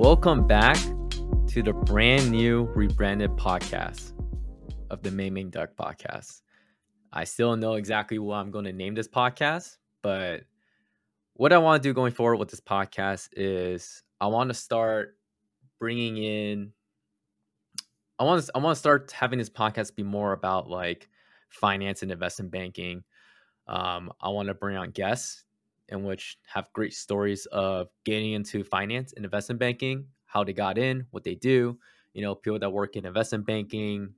Welcome back to the brand new rebranded podcast of the Main Main Duck podcast. I still don't know exactly what I'm going to name this podcast, but what I want to do going forward with this podcast is I want to start bringing in I want to I want to start having this podcast be more about like finance and investment banking. Um, I want to bring on guests in which have great stories of getting into finance and investment banking, how they got in, what they do. You know, people that work in investment banking,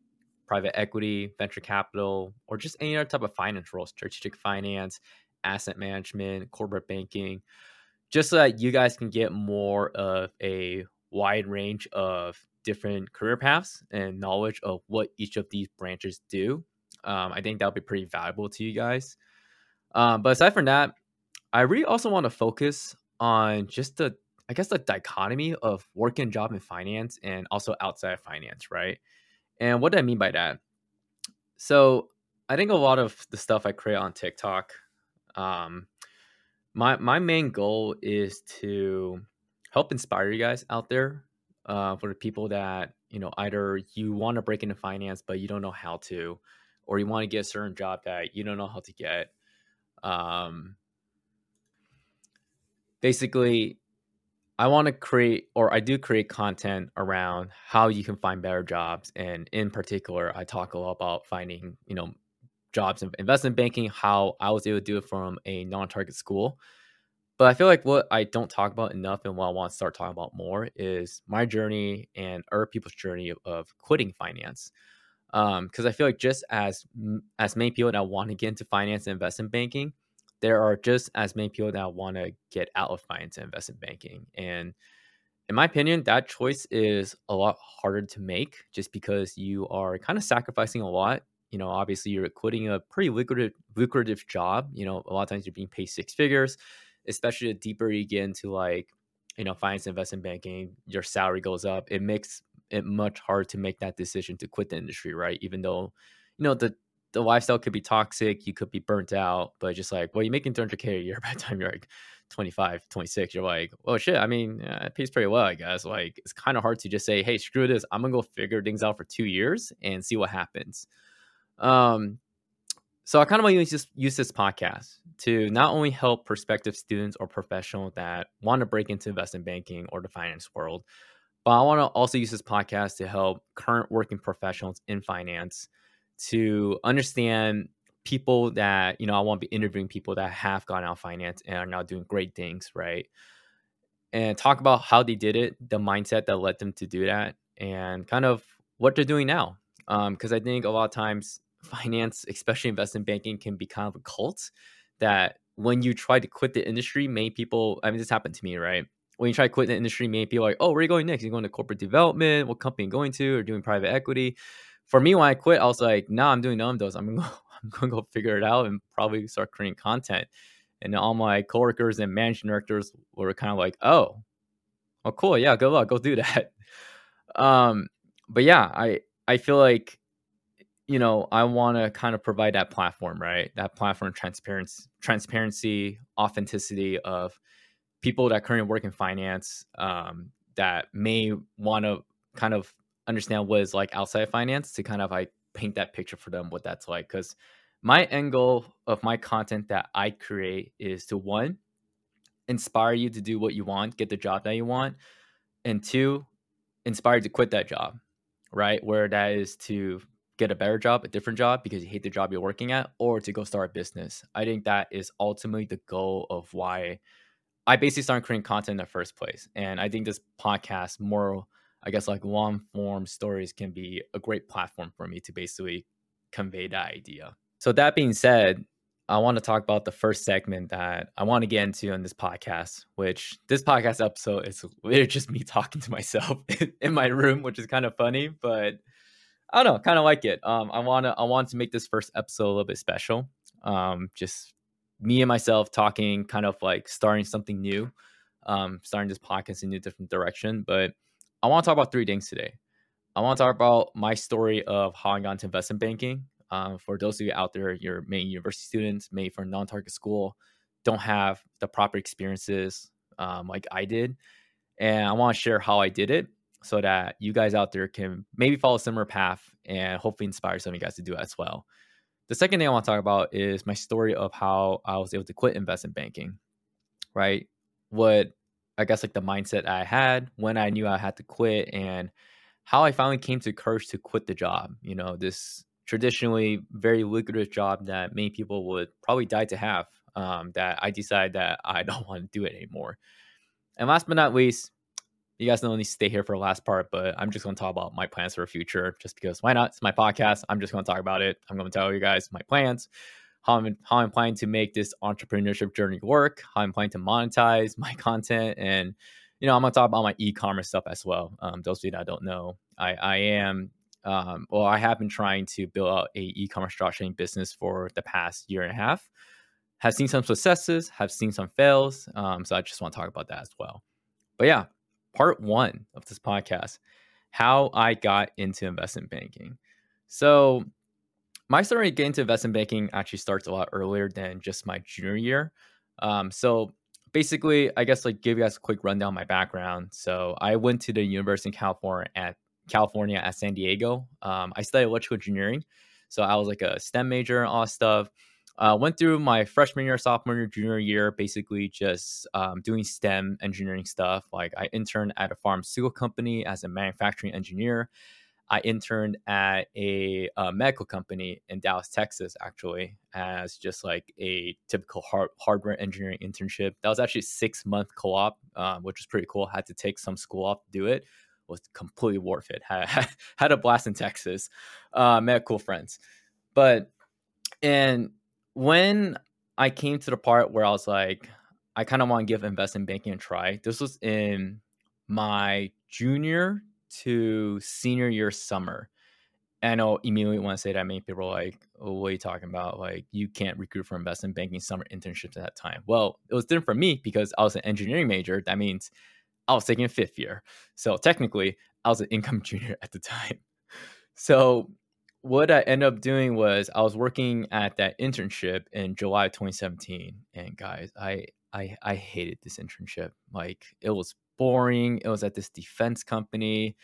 private equity, venture capital, or just any other type of finance role, strategic finance, asset management, corporate banking, just so that you guys can get more of a wide range of different career paths and knowledge of what each of these branches do. Um, I think that'll be pretty valuable to you guys. Um, but aside from that, I really also want to focus on just the, I guess, the dichotomy of working job in finance and also outside of finance, right? And what do I mean by that? So I think a lot of the stuff I create on TikTok, um, my my main goal is to help inspire you guys out there uh, for the people that you know either you want to break into finance but you don't know how to, or you want to get a certain job that you don't know how to get. Um, basically, I want to create, or I do create content around how you can find better jobs, and in particular, I talk a lot about finding you know jobs in investment banking, how I was able to do it from a non-target school but I feel like what I don't talk about enough and what I want to start talking about more is my journey and other people's journey of, quitting finance. Because um, I feel like just as as many people that want to get into finance and investment banking, there are just as many people that want to get out of finance and investment banking. And in my opinion, that choice is a lot harder to make just because you are kind of sacrificing a lot. You know, obviously you're quitting a pretty lucrative lucrative job. You know, a lot of times you're being paid six figures especially the deeper you get into like you know finance investment banking your salary goes up it makes it much hard to make that decision to quit the industry right even though you know the the lifestyle could be toxic you could be burnt out but just like well you're making 300k a year by the time you're like 25 26 you're like oh shit i mean yeah, it pays pretty well i guess. Like it's kind of hard to just say hey screw this i'm gonna go figure things out for two years and see what happens. Um so I kind of want to this, use this podcast to not only help prospective students or professionals that want to break into investment banking or the finance world, but I want to also use this podcast to help current working professionals in finance to understand people that, you know, I want to be interviewing people that have gone out finance and are now doing great things, right? And talk about how they did it, the mindset that led them to do that, and kind of what they're doing now. Because um, I think a lot of times finance, especially investment banking, can be kind of a cult that when you try to quit the industry, many people, I mean, this happened to me, right? When you try to quit the industry, many people are like, oh, where are you going next? You're going to corporate development? What company are you going to? Or doing private equity? For me, when I quit, I was like, nah, I'm doing none of those. I'm going I'm to go figure it out and probably start creating content. And all my coworkers and managing directors were kind of like, oh, oh, cool. Yeah, good luck. Go do that. Um, but yeah, I, I feel like you know, I want to kind of provide that platform, right? That platform transparency, transparency, authenticity of people that currently work in finance um, that may want to kind of understand what is like outside finance to kind of like paint that picture for them what that's like. Because my end goal of my content that I create is to one, inspire you to do what you want, get the job that you want, and two, inspire you to quit that job, right? Where that is to get a better job, a different job because you hate the job you're working at, or to go start a business. I think that is ultimately the goal of why I basically started creating content in the first place. And I think this podcast, more, I guess, like long form stories can be a great platform for me to basically convey that idea. So, that being said, I want to talk about the first segment that I want to get into on this podcast, which this podcast episode is literally just me talking to myself in my room, which is kind of funny, but I don't know, kind of like it. Um, I want to I want to make this first episode a little bit special. Um, just me and myself talking, kind of like starting something new, um, starting this podcast in a different direction. But I want to talk about three things today. I want to talk about my story of how I got into investment banking. Um, for those of you out there, you're university students, made for non-target school, don't have the proper experiences um, like I did, And I want to share how I did it so that you guys out there can maybe follow a similar path and hopefully inspire some of you guys to do as well. The second thing I want to talk about is my story of how I was able to quit investment banking, right? What I guess like the mindset I had when I knew I had to quit and how I finally came to courage to quit the job. You know, this traditionally very lucrative job that many people would probably die to have. Um, that I decided that I don't want to do it anymore. And last but not least, you guys don't need to stay here for the last part, but I'm just going to talk about my plans for the future just because why not? It's my podcast. I'm just going to talk about it. I'm going to tell you guys my plans, how I'm, how I'm planning to make this entrepreneurship journey work, how I'm planning to monetize my content. And, you know, I'm going to talk about my e commerce stuff as well. Um, those of you that don't know, I, I am, um, well, I have been trying to build out a e commerce dropshipping business for the past year and a half. Have seen some successes, have seen some fails. Um, so I just want to talk about that as well. But yeah, part one of this podcast how I got into investment banking. So, my story getting into investment banking actually starts a lot earlier than just my junior year. Um, so, basically, I guess like give you guys a quick rundown my background. So, I went to the University of California at California at San Diego. Um, I studied electrical engineering, so I was like a STEM major and all stuff. Uh, went through my freshman year, sophomore year, junior year, basically just um, doing STEM engineering stuff. Like I interned at a pharmaceutical company as a manufacturing engineer. I interned at a, a uh, medical company in Dallas, Texas, actually, as just like a typical hard, hardware engineering internship. That was actually six month co op, uh, which was pretty cool. Had to take some school off to do it. Was completely worth it. Had, had a blast in Texas. Uh, met cool friends, but and when I came to the part where I was like, I kind of want to give investment banking a try. This was in my junior to senior year summer. And I know immediately want to say that many people are like, oh, what are you talking about? Like, you can't recruit for investment banking summer internships at that time. Well, it was different for me because I was an engineering major. That means I was taking a fifth year. So technically, I was an income junior at the time. So what I ended up doing was I was working at that internship in July 2017, and guys, I I I hated this internship. Like it was boring. It was at this defense company.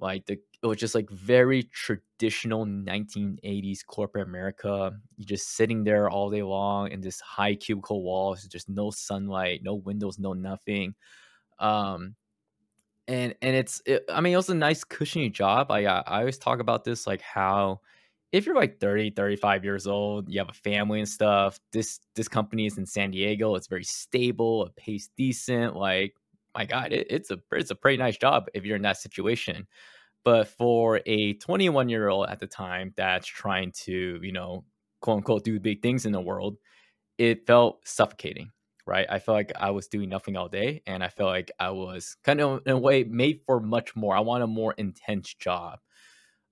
Like the it was just like very traditional 1980s corporate America. You're just sitting there all day long in this high cubicle walls, just no sunlight, no windows, no nothing. Um, and and it's it, i mean it was a nice cushiony job i i always talk about this like how if you're like 30 35 years old you have a family and stuff this this company is in san diego it's very stable it pays decent like my god it, it's a it's a pretty nice job if you're in that situation but for a 21 year old at the time that's trying to you know quote unquote do big things in the world it felt suffocating right? I felt like I was doing nothing all day, and I felt like I was kind of in a way made for much more. I want a more intense job.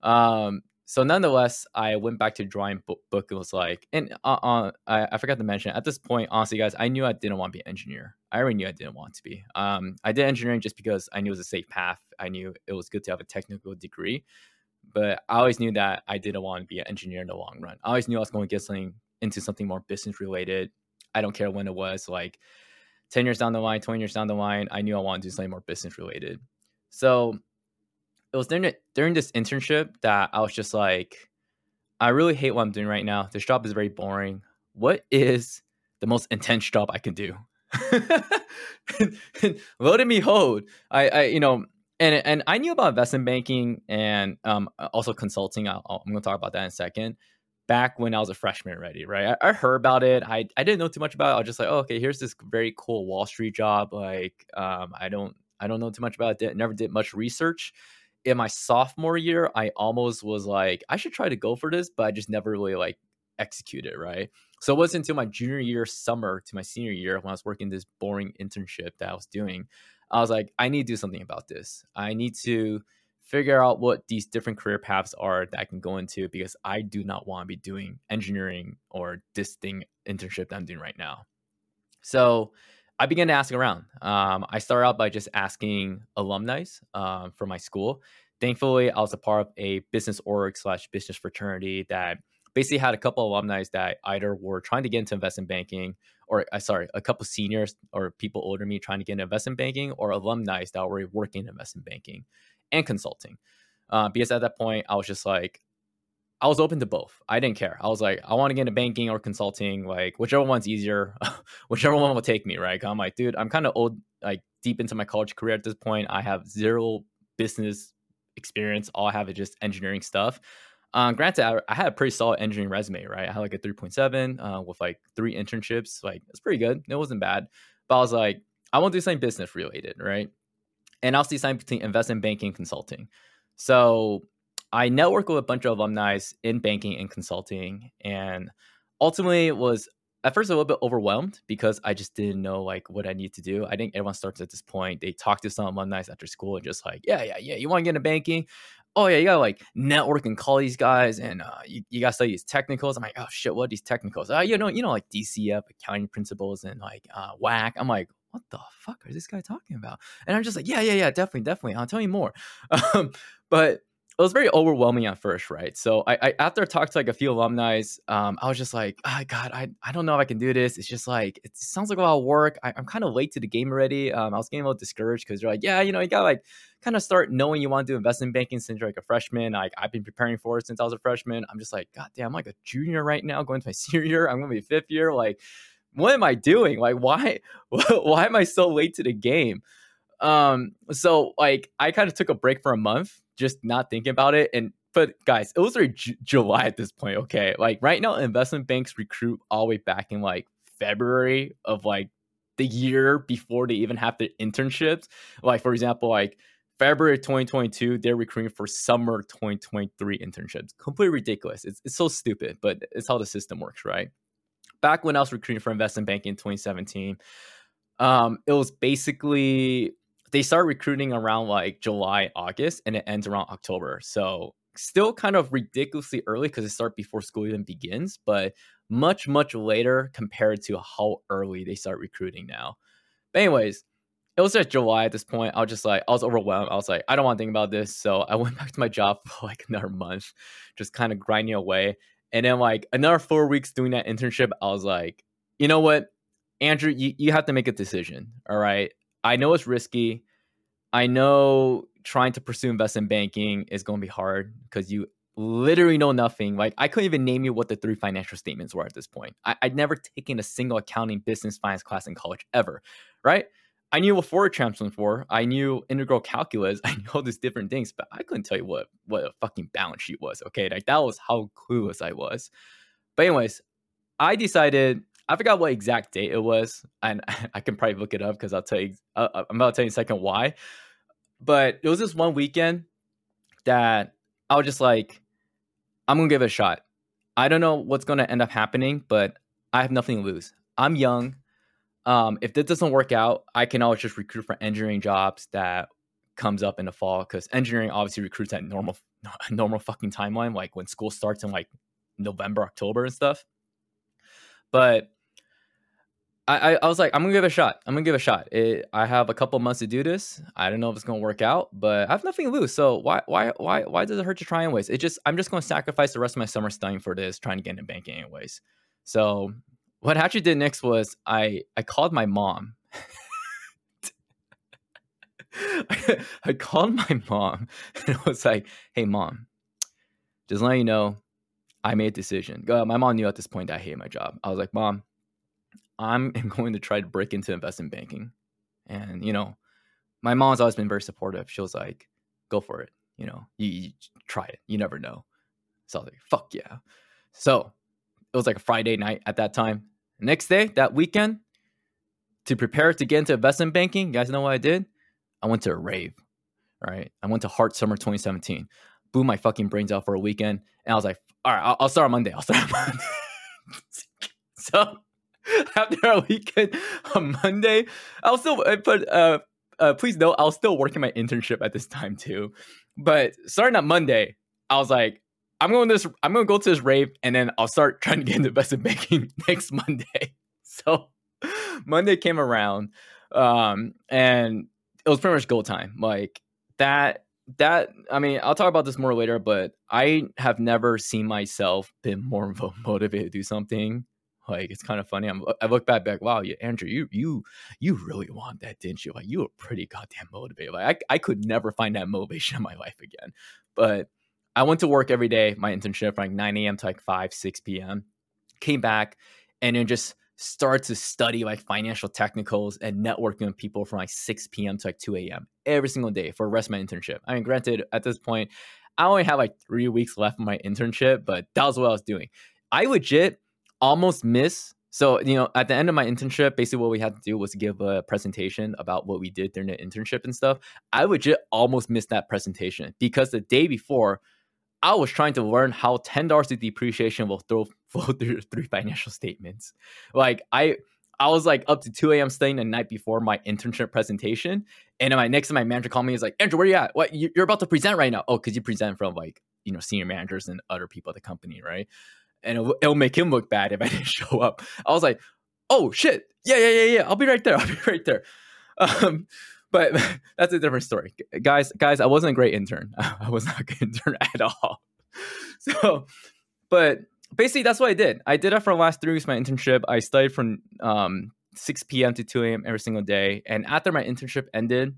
Um, so nonetheless, I went back to drawing book, book and was like, and uh, uh, I, I forgot to mention at this point, honestly, guys, I knew I didn't want to be an engineer. I already knew I didn't want to be. Um, I did engineering just because I knew it was a safe path. I knew it was good to have a technical degree, but I always knew that I didn't want to be an engineer in the long run. I always knew I was going to get something into something more business related, I don't care when it was, like 10 years down the line, 20 years down the line, I knew I wanted to do something more business related. So it was during during this internship that I was just like, I really hate what I'm doing right now. This job is very boring. What is the most intense job I can do? Lo and behold, I, I, you know, and and I knew about investment banking and um, also consulting. i am going to talk about that in a second back when I was a freshman already, right? I, I, heard about it. I, I didn't know too much about it. I was just like, oh, okay, here's this very cool Wall Street job. Like, um, I don't I don't know too much about it. Never did much research. In my sophomore year, I almost was like, I should try to go for this, but I just never really like executed, right? So it wasn't until my junior year summer to my senior year when I was working this boring internship that I was doing. I was like, I need to do something about this. I need to figure out what these different career paths are that I can go into because I do not want to be doing engineering or this thing internship that I'm doing right now. So I began to ask around. Um, I started out by just asking alumni um, from my school. Thankfully, I was a part of a business org slash business fraternity that basically had a couple alumni that either were trying to get into investment banking or uh, sorry, a couple seniors or people older than me trying to get into investment banking or alumni that were working in investment banking and consulting. Uh, because at that point, I was just like, I was open to both. I didn't care. I was like, I want to get into banking or consulting, like whichever one's easier, whichever one will take me, right? I'm like, dude, I'm kind of old, like deep into my college career at this point. I have zero business experience. All I have is just engineering stuff. Um, granted, I, I, had a pretty solid engineering resume, right? I had like a 3.7 uh, with like three internships. Like, it's pretty good. It wasn't bad. But I was like, I want to do something business related, right? And I'll see something between investment banking and consulting. So I networked with a bunch of alumni in banking and consulting, and ultimately was at first a little bit overwhelmed because I just didn't know like what I need to do. I think everyone starts at this point. They talk to some alumni after school and just like, yeah, yeah, yeah, you want to get into banking? Oh yeah, you gotta like network and call these guys, and uh, you, you gotta study these technicals. I'm like, oh shit, what these technicals? Uh, you know, you know, like DCF, accounting principles, and like uh, WACC. I'm like, what the fuck is this guy talking about? And I'm just like, yeah, yeah, yeah, definitely, definitely. I'll tell you more. Um, but it was very overwhelming at first, right? So I, I after I talked to like a few alumni, um, I was just like, oh, God, I, I don't know if I can do this. It's just like it sounds like a lot of work. I, am kind of late to the game already. Um, I was getting a little discouraged because you're like, yeah, you know, you gotta like kind of start knowing you want to do investment banking since you're like a freshman. Like I've been preparing for it since I was a freshman. I'm just like, God damn, I'm like a junior right now, going to my senior year. I'm gonna be fifth year. Like, what am I doing? Like, why why am I so late to the game? Um, so like I kind of took a break for a month just not thinking about it. And but guys, it was like J- July at this point. Okay, like right now, investment banks recruit all the way back in like February of like the year before they even have their internships. Like for example, like February 2022, they're recruiting for summer 2023 internships. Completely ridiculous. It's, it's so stupid, but it's how the system works, right? Back when I was recruiting for investment banking in 2017, um, it was basically they start recruiting around like July, August, and it ends around October. So still kind of ridiculously early because it starts before school even begins, but much, much later compared to how early they start recruiting now. But anyways, it was just July at this point. I was just like, I was overwhelmed. I was like, I don't want to think about this. So I went back to my job for like another month, just kind of grinding away. And then like another four weeks doing that internship, I was like, you know what? Andrew, you, you have to make a decision. All right. I know it's risky. I know trying to pursue investment banking is going to be hard because you literally know nothing. Like I couldn't even name you what the three financial statements were at this point. I, would never taken a single accounting business finance class in college ever, right? I knew what Fourier transforms were. I knew integral calculus. I knew all these different things, but I couldn't tell you what what a fucking balance sheet was. Okay, like that was how clueless I was. But anyways, I decided I forgot what exact date it was, and I can probably look it up because I'll tell you. Uh, uh, I'm about to tell you a second why. But it was this one weekend that I was just like, I'm gonna give it a shot. I don't know what's gonna end up happening, but I have nothing to lose. I'm young. Um, if this doesn't work out, I can always just recruit for engineering jobs that comes up in the fall because engineering obviously recruits at normal normal fucking timeline, like when school starts in like November, October and stuff. But I, I was like, I'm gonna give it a shot. I'm gonna give it a shot. It, I have a couple months to do this. I don't know if it's gonna work out, but I have nothing to lose. So why why why why does it hurt to try anyways? It just I'm just gonna sacrifice the rest of my summer studying for this, trying to get into banking anyways. So what I actually did next was I I called my mom. I, called my mom and I was like, "Hey mom, just letting you know, I made a decision." Uh, my mom knew at this point I hated my job. I was like, "Mom." I'm going to try to break into investment banking. And, you know, my mom's always been very supportive. She was like, go for it. You know, you, you try it. You never know. So I was like, fuck yeah. So it was like a Friday night at that time. Next day, that weekend, to prepare to get into investment banking, you guys know what I did? I went to a rave. right? I went to HARD Summer 2017. Blew my fucking brains out for a weekend. And I was like, all right, I'll, I'll start on Monday. I'll start on Monday. so after a weekend on Monday. I'll still but uh, uh please note I was still working my internship at this time too. But starting on Monday, I was like, I'm going this I'm gonna go to this rave and then I'll start trying to get into investment banking next Monday. So Monday came around, um, and it was pretty much go time. Like that that I mean, I'll talk about this more later, but I have never seen myself been more motivated to do something. Like it's kind of funny. I'm, I look back, back, wow, you, Andrew, you you you really want that, didn't you? Like you were pretty goddamn motivated. Like I, I could never find that motivation in my life again. But I went to work every day, my internship from like 9 a.m. to like 5, 6 p.m. Came back and then just start to study like financial technicals and networking with people from like 6 p.m. to like 2 a.m. every single day for the rest of my internship. I mean, granted, at this point, I only have like three weeks left of my internship, but that was what I was doing. I legit almost miss. So, you know, at the end of my internship, basically what we had to do was give a presentation about what we did during the internship and stuff. I legit almost missed that presentation because the day before, I was trying to learn how ten dollars of depreciation will throw flow through three financial statements. Like I I was like up to 2 a.m. studying the night before my internship presentation. And my next my manager called me, he's like, Andrew, where you at? What you're about to present right now? Oh, because you present from like, you know, senior managers and other people at the company, right? And it'll, it'll make him look bad if I didn't show up. I was like, oh shit. Yeah, yeah, yeah, yeah. I'll be right there. I'll be right there. Um, but that's a different story, guys. Guys, I wasn't a great intern. I was not a good intern at all. So, but basically, that's what I did. I did it for the last three weeks my internship. I studied from um, 6 p.m. to 2 a.m. every single day. And after my internship ended,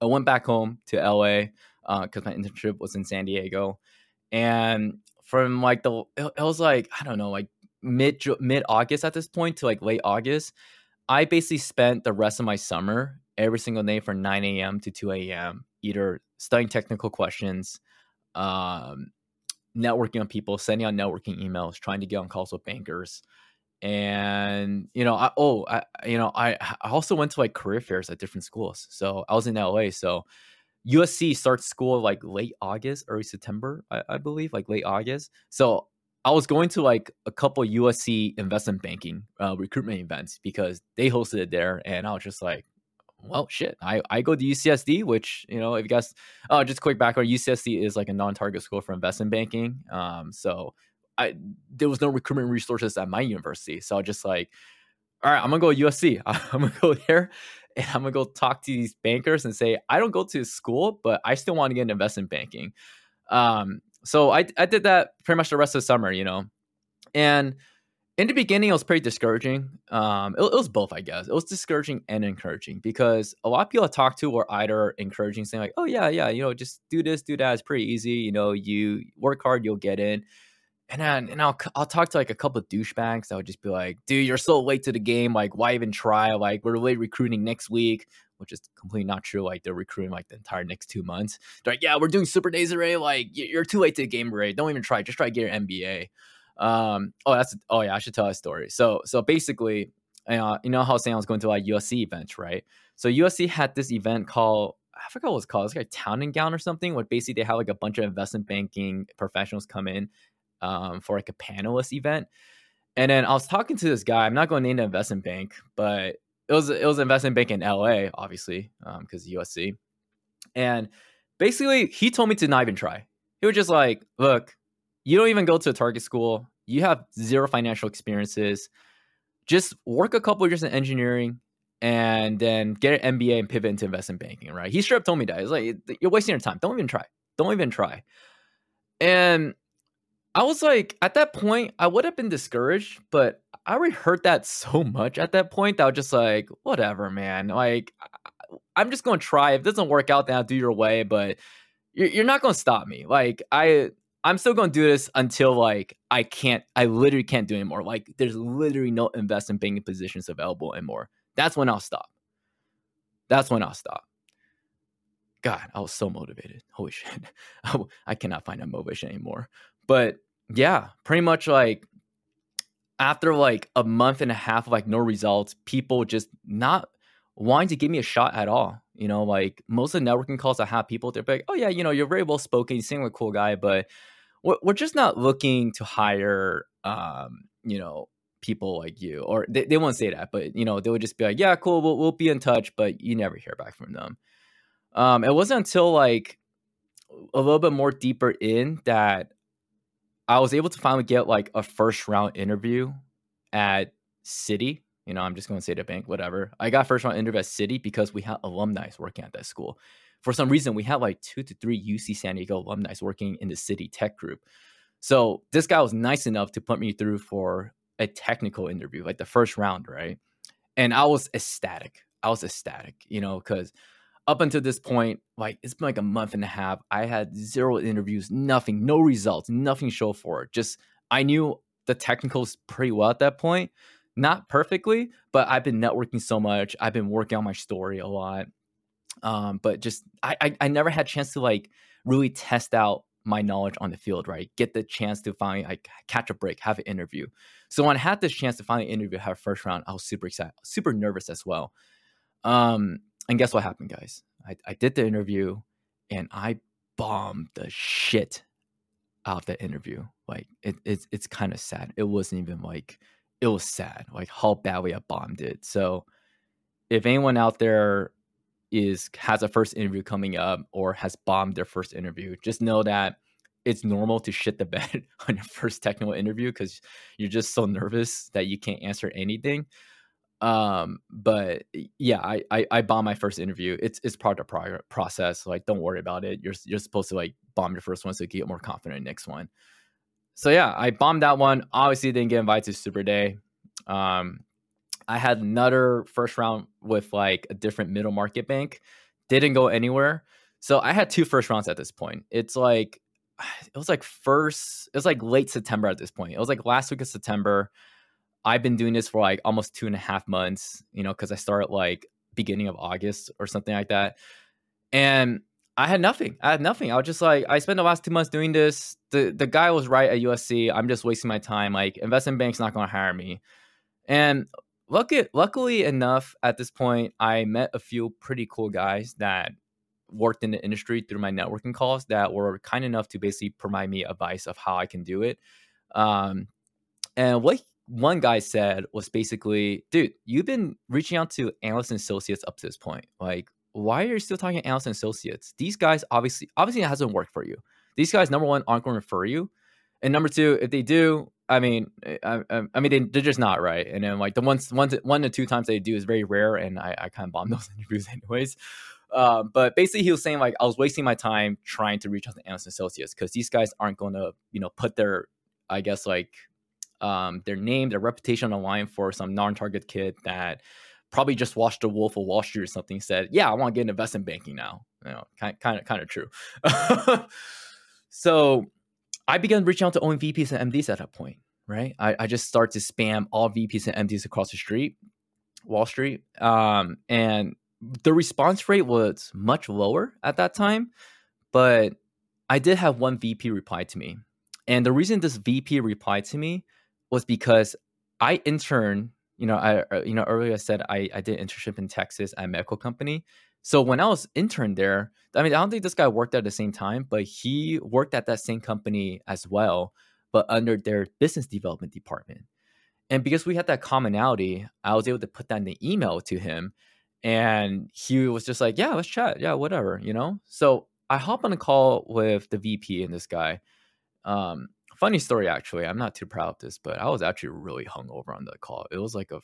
I went back home to LA because uh, my internship was in San Diego. And from like the, it was like, I don't know, like mid mid August at this point to like late August, I basically spent the rest of my summer every single day from 9 a.m. to 2 a.m. either studying technical questions, um, networking on people, sending out networking emails, trying to get on calls with bankers. And you know, I oh, I you know, I I also went to like career fairs at different schools. So I was in LA. So USC starts school like late August, early September, I, I believe, like late August. So I was going to like a couple USC investment banking uh, recruitment events because they hosted it there, and I was just like, well, shit, I, I go to UCSD, which, you know, if you guys, oh, just quick background, UCSD is like a non-target school for investment banking. Um, so I, there was no recruitment resources at my university. So I just like, all right, I'm gonna go USC. I'm gonna go there and I'm gonna go talk to these bankers and say, I don't go to school, but I still want to get into investment banking. Um, so I, I did that pretty much the rest of the summer, you know, and in the beginning, it was pretty discouraging. Um, it, it, was both, I guess. It was discouraging and encouraging because a lot of people I talked to were either encouraging, saying like, "Oh yeah, yeah, you know, just do this, do that. It's pretty easy. You know, you work hard, you'll get in." And then, and I'll I'll talk to like a couple of douchebags that would just be like, "Dude, you're so late to the game. Like, why even try? Like, we're late recruiting next week." Which is completely not true. Like they're recruiting like the entire next two months. They're like, yeah, we're doing super days already. Like you're too late to the game already. Don't even try. Just try to get your MBA. Um, oh, that's oh yeah, I should tell a story. So so basically, uh, you know how saying I was going to like USC events, right? So USC had this event called I forgot what was called. It's like town and gown or something. Where basically they have like a bunch of investment banking professionals come in um, for like a panelist event. And then I was talking to this guy. I'm not going to name the investment bank, but it was it was an investment bank in LA, obviously, because um, USC. And basically, he told me to not even try. He was just like, "Look, you don't even go to a target school. You have zero financial experiences. Just work a couple years in engineering and then get an MBA and pivot into investment banking, right? He straight up told me that. He's like, you're wasting your time. Don't even try. Don't even try. And I was like, at that point, I would have been discouraged, but I already heard that so much at that point that I was just like, whatever, man. Like, I'm just going to try. If it doesn't work out, then I'll do your way, but you're not going to stop me. Like, I, I'm still going to do this until like I can't, I literally can't do anymore. Like there's literally no investment banking positions available anymore. That's when I'll stop. That's when I'll stop. God, I was so motivated. Holy shit. I cannot find that motivation anymore. But yeah, pretty much like after like a month and a half of like no results, people just not wanting to give me a shot at all. You know, like most of the networking calls I have, people they're like, "Oh yeah, you know, you're very well spoken, you seem like a cool guy, but we're, we're just not looking to hire, um, you know, people like you." Or they, they won't say that, but you know, they would just be like, "Yeah, cool, we'll we'll be in touch," but you never hear back from them. Um, it wasn't until like a little bit more deeper in that I was able to finally get like a first round interview at Citi. you know, I'm just going to say the bank, whatever. I got first round interview at Citi because we had alumni working at that school. for some reason we had like two to three UC San Diego alumni working in the Citi tech group. So this guy was nice enough to put me through for a technical interview, like the first round, right? And I was ecstatic. I was ecstatic, you know, because up until this point, like it's been like a month and a half. I had zero interviews, nothing, no results, nothing show for it. Just I knew the technicals pretty well at that point. Not perfectly, but I've been networking so much. I've been working on my story a lot. Um, but just I, I I never had a chance to like really test out my knowledge on the field, right? Get the chance to finally like catch a break, have an interview. So when I had this chance to finally interview, have first round, I was super excited, super nervous as well. Um, and guess what happened, guys? I, I did the interview and I bombed the shit out of the interview. Like it, it's it's kind of sad. It wasn't even like it was sad, like how badly I bombed it. So if anyone out there is has a first interview coming up or has bombed their first interview, just know that it's normal to shit the bed on your first technical interview because you're just so nervous that you can't answer anything. Um, but yeah, I, I I bomb my first interview. It's it's part of the pro- process. Like, don't worry about it. You're you're supposed to like bomb your first one so you get more confident in the next one. So yeah, I bombed that one. Obviously, didn't get invited to Super Day. Um, I had another first round with like a different middle market bank. Didn't go anywhere. So I had two first rounds at this point. It's like it was like first, it was like late September at this point. It was like last week of September. I've been doing this for like almost two and a half months, you know, because I started like beginning of August or something like that. And I had nothing. I had nothing. I was just like, I spent the last two months doing this. The the guy was right at USC. I'm just wasting my time. Like investment bank's not gonna hire me. And lucky, luckily enough, at this point, I met a few pretty cool guys that worked in the industry through my networking calls that were kind enough to basically provide me advice of how I can do it. Um, and what one guy said was basically, dude, you've been reaching out to analysts and associates up to this point. Like, why are you still talking to analysts and associates? These guys obviously, obviously, it hasn't worked for you. These guys, number one, aren't going to refer you, and number two, if they do, I mean, eh, I, I, mean, they, they're just not right. And then like the ones, one, one to two times they do is very rare, and I, I kind of bomb those interviews anyways. Uh, but basically, he was saying like I was wasting my time trying to reach out to analysts and associates because these guys aren't going to, you know, put their, I guess like um, their name, their reputation on the line for some non-target kid that probably just watched The Wolf of Wall Street or something. Said, "Yeah, I want to get into investment banking now." You know, kind kind of kind of true. so I began reaching out to only VPs and MDs at that point. Right, I, I just start to spam all VPs and MDs across the street, Wall Street, um, and the response rate was much lower at that time. But I did have one VP reply to me, and the reason this VP replied to me was because I interned. You know, I uh, you know earlier I said I I did internship in Texas at a medical company. So when I was interned there, I mean I don't think this guy worked at the same time, but he worked at that same company as well, but under their business development department. And because we had that commonality, I was able to put that in the email to him. And he was just like, Yeah, let's chat. Yeah, whatever, you know? So I hop on a call with the VP and this guy. Um, funny story actually i'm not too proud of this but i was actually really hungover on the call. It was like a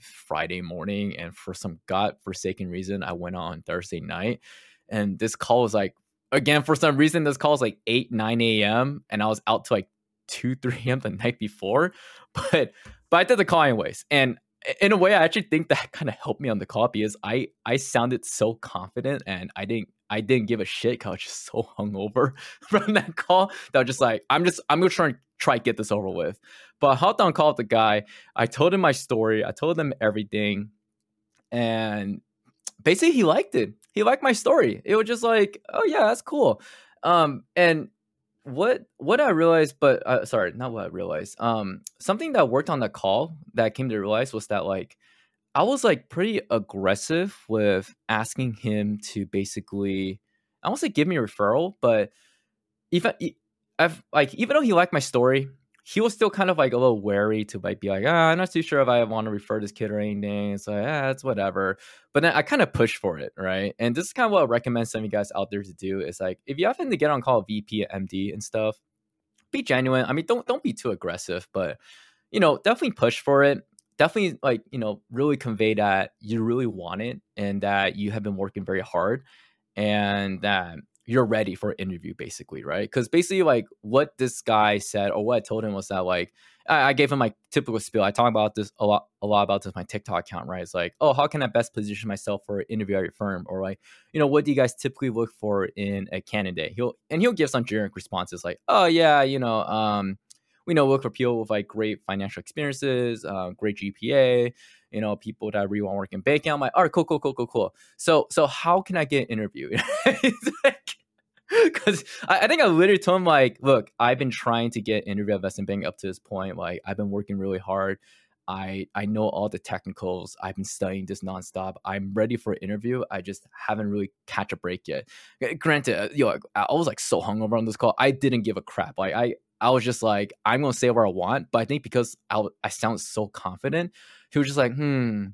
friday morning and for some god forsaken reason i went on thursday night and this call was like again for some reason this call was like 8 9 a.m and i was out to like 2 3 a.m the night before but but i did the call anyways and in a way i actually think that kind of helped me on the call because i i sounded so confident and i didn't I didn't give a shit because I was just so hungover from that call that I was just like, I'm just, I'm gonna try and try get this over with. But I hopped on call with the guy. I told him my story. I told him everything, and basically he liked it. He liked my story. It was just like, oh yeah, that's cool. Um, and what what I realized, but uh, sorry, not what I realized. Um, something that worked on the call that I came to realize was that like I was like pretty aggressive with asking him to basically, I won't say give me a referral, but even I've like even though he liked my story, he was still kind of like a little wary to like be like, ah, I'm not too sure if I want to refer this kid or anything. It's like, ah, it's whatever. But then I kind of pushed for it, right? And this is kind of what I recommend some of you guys out there to do is like if you happen to get on call VP MD and stuff, be genuine. I mean, don't don't be too aggressive, but you know, definitely push for it definitely like you know really convey that you really want it and that you have been working very hard and that you're ready for an interview, basically, right? Because basically, like what this guy said or what I told him was that like I, I gave him my typical spiel. I talk about this a lot, a lot about this my TikTok account, right? It's like, oh, how can I best position myself for an interview at your firm, or like, you know, what do you guys typically look for in a candidate? He'll and he'll give some generic responses like, oh yeah, you know, um, we know look for people with like great financial experiences, uh, great GPA, you know, people that really want to work in banking. I'm like, all right, cool, cool, cool, cool, cool. So, so how can I get interviewed? Because I, I, think I literally told him like, look, I've been trying to get interview investment bank up to this point. Like, I've been working really hard. I I know all the technicals. I've been studying this nonstop. I'm ready for an interview. I just haven't really catch a break yet. Granted, you know, I was like so hungover on this call. I didn't give a crap. Like I I was just like, I'm gonna say what I want. But I think because I, I sound so confident, he was just like, hmm,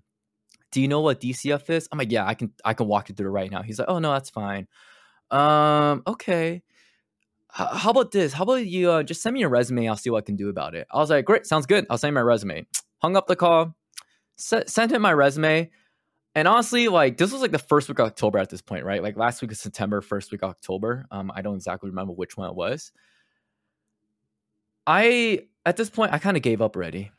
do you know what DCF is? I'm like, yeah, I can I can walk you through it right now. He's like, oh no, that's fine. Um, okay. H- how about this? How about you uh, just send me your resume? I'll see what I can do about it. I was like, great, sounds good. I'll send my resume. Hung up the call, s- sent him my resume. And honestly, like this was like the first week of October at this point, right? Like last week of September, first week of October. Um, I don't exactly remember which one it was. I at this point I kind of gave up already.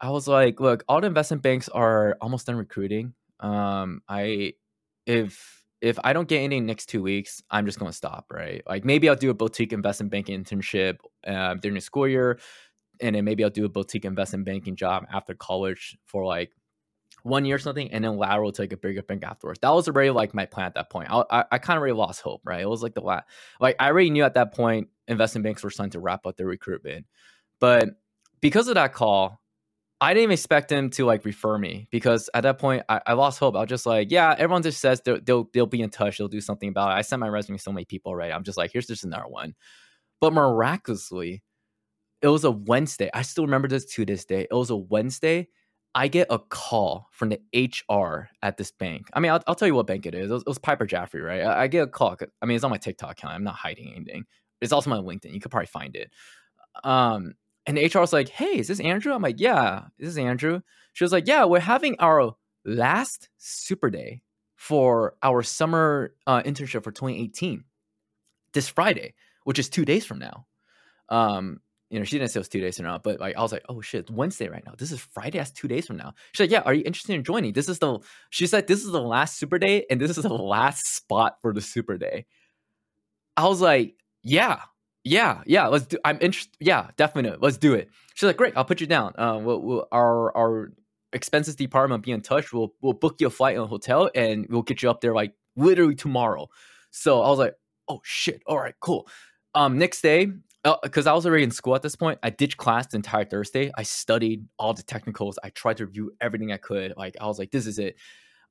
I was like, look, all the investment banks are almost done recruiting. Um, I if if I don't get any next two weeks, I'm just gonna stop, right? Like maybe I'll do a boutique investment banking internship uh, during the school year, and then maybe I'll do a boutique investment banking job after college for like one year or something, and then lateral to like a bigger bank afterwards. That was already like my plan at that point. I I, I kind of already lost hope, right? It was like the last, like I already knew at that point investment banks were starting to wrap up their recruitment, but because of that call, I didn't even expect him to like refer me because at that point I, I lost hope. I was just like, yeah, everyone just says they'll, they'll, they'll be in touch. They'll do something about it. I sent my resume to so many people already. I'm just like, here's just another one. But miraculously, it was a Wednesday. I still remember this to this day. It was a Wednesday. I get a call from the HR at this bank. I mean, I'll, I'll tell you what bank it is. It was, it was Piper Jaffray, right? I, I, get a call. I mean, it's on my TikTok account. I'm not hiding anything. It's also my LinkedIn. You could probably find it. Um, and the HR was like, "Hey, is this Andrew?" I'm like, "Yeah, this is Andrew." She was like, "Yeah, we're having our last super day for our summer uh, internship for 2018 this Friday, which is two days from now." Um, you know, she didn't say it was two days from now, but like I was like, "Oh shit, it's Wednesday right now. This is Friday. That's two days from now." She's like, "Yeah, are you interested in joining? This is the." She said, "This is the last super day, and this is the last spot for the super day." I was like, "Yeah." yeah, yeah, let's do. I'm interested. Yeah, definitely. Let's do it. She's like, great. I'll put you down. Uh, we'll, we'll, our our expenses department be in touch. We'll we'll book you a flight and a hotel, and we'll get you up there like literally tomorrow. So I was like, oh shit. All right, cool. Um, next day, because uh, I was already in school at this point, I ditched class the entire Thursday. I studied all the technicals. I tried to review everything I could. Like I was like, this is it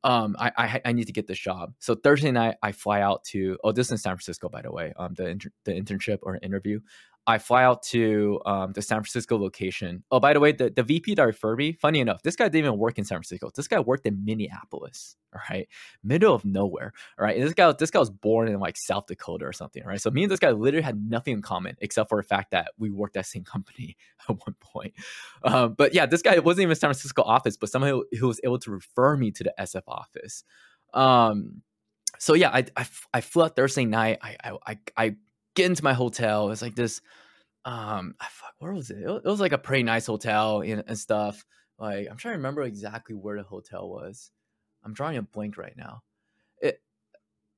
um, I, I, I need to get this job. So Thursday night, I fly out to oh, this is in San Francisco, by the way. Um, the inter- the internship or interview. I fly out to um, the San Francisco location. Oh, by the way, the, the VP that funny enough, this guy didn't even work in San Francisco. This guy worked in Minneapolis, all right, middle of nowhere, all right. And this guy, this guy was born in like South Dakota or something, right? So me and this guy literally had nothing in common except for the fact that we worked at the same company at one point. Um, but yeah, this guy wasn't even San Francisco office, but somehow he was able to refer me to the SF office. Um, so yeah, I, I, I flew out Thursday night. I, I, I get into my hotel. It's like this. Um, fuck, where was it? It was like a pretty nice hotel and, and stuff. Like I'm trying to remember exactly where the hotel was. I'm drawing a blank right now. It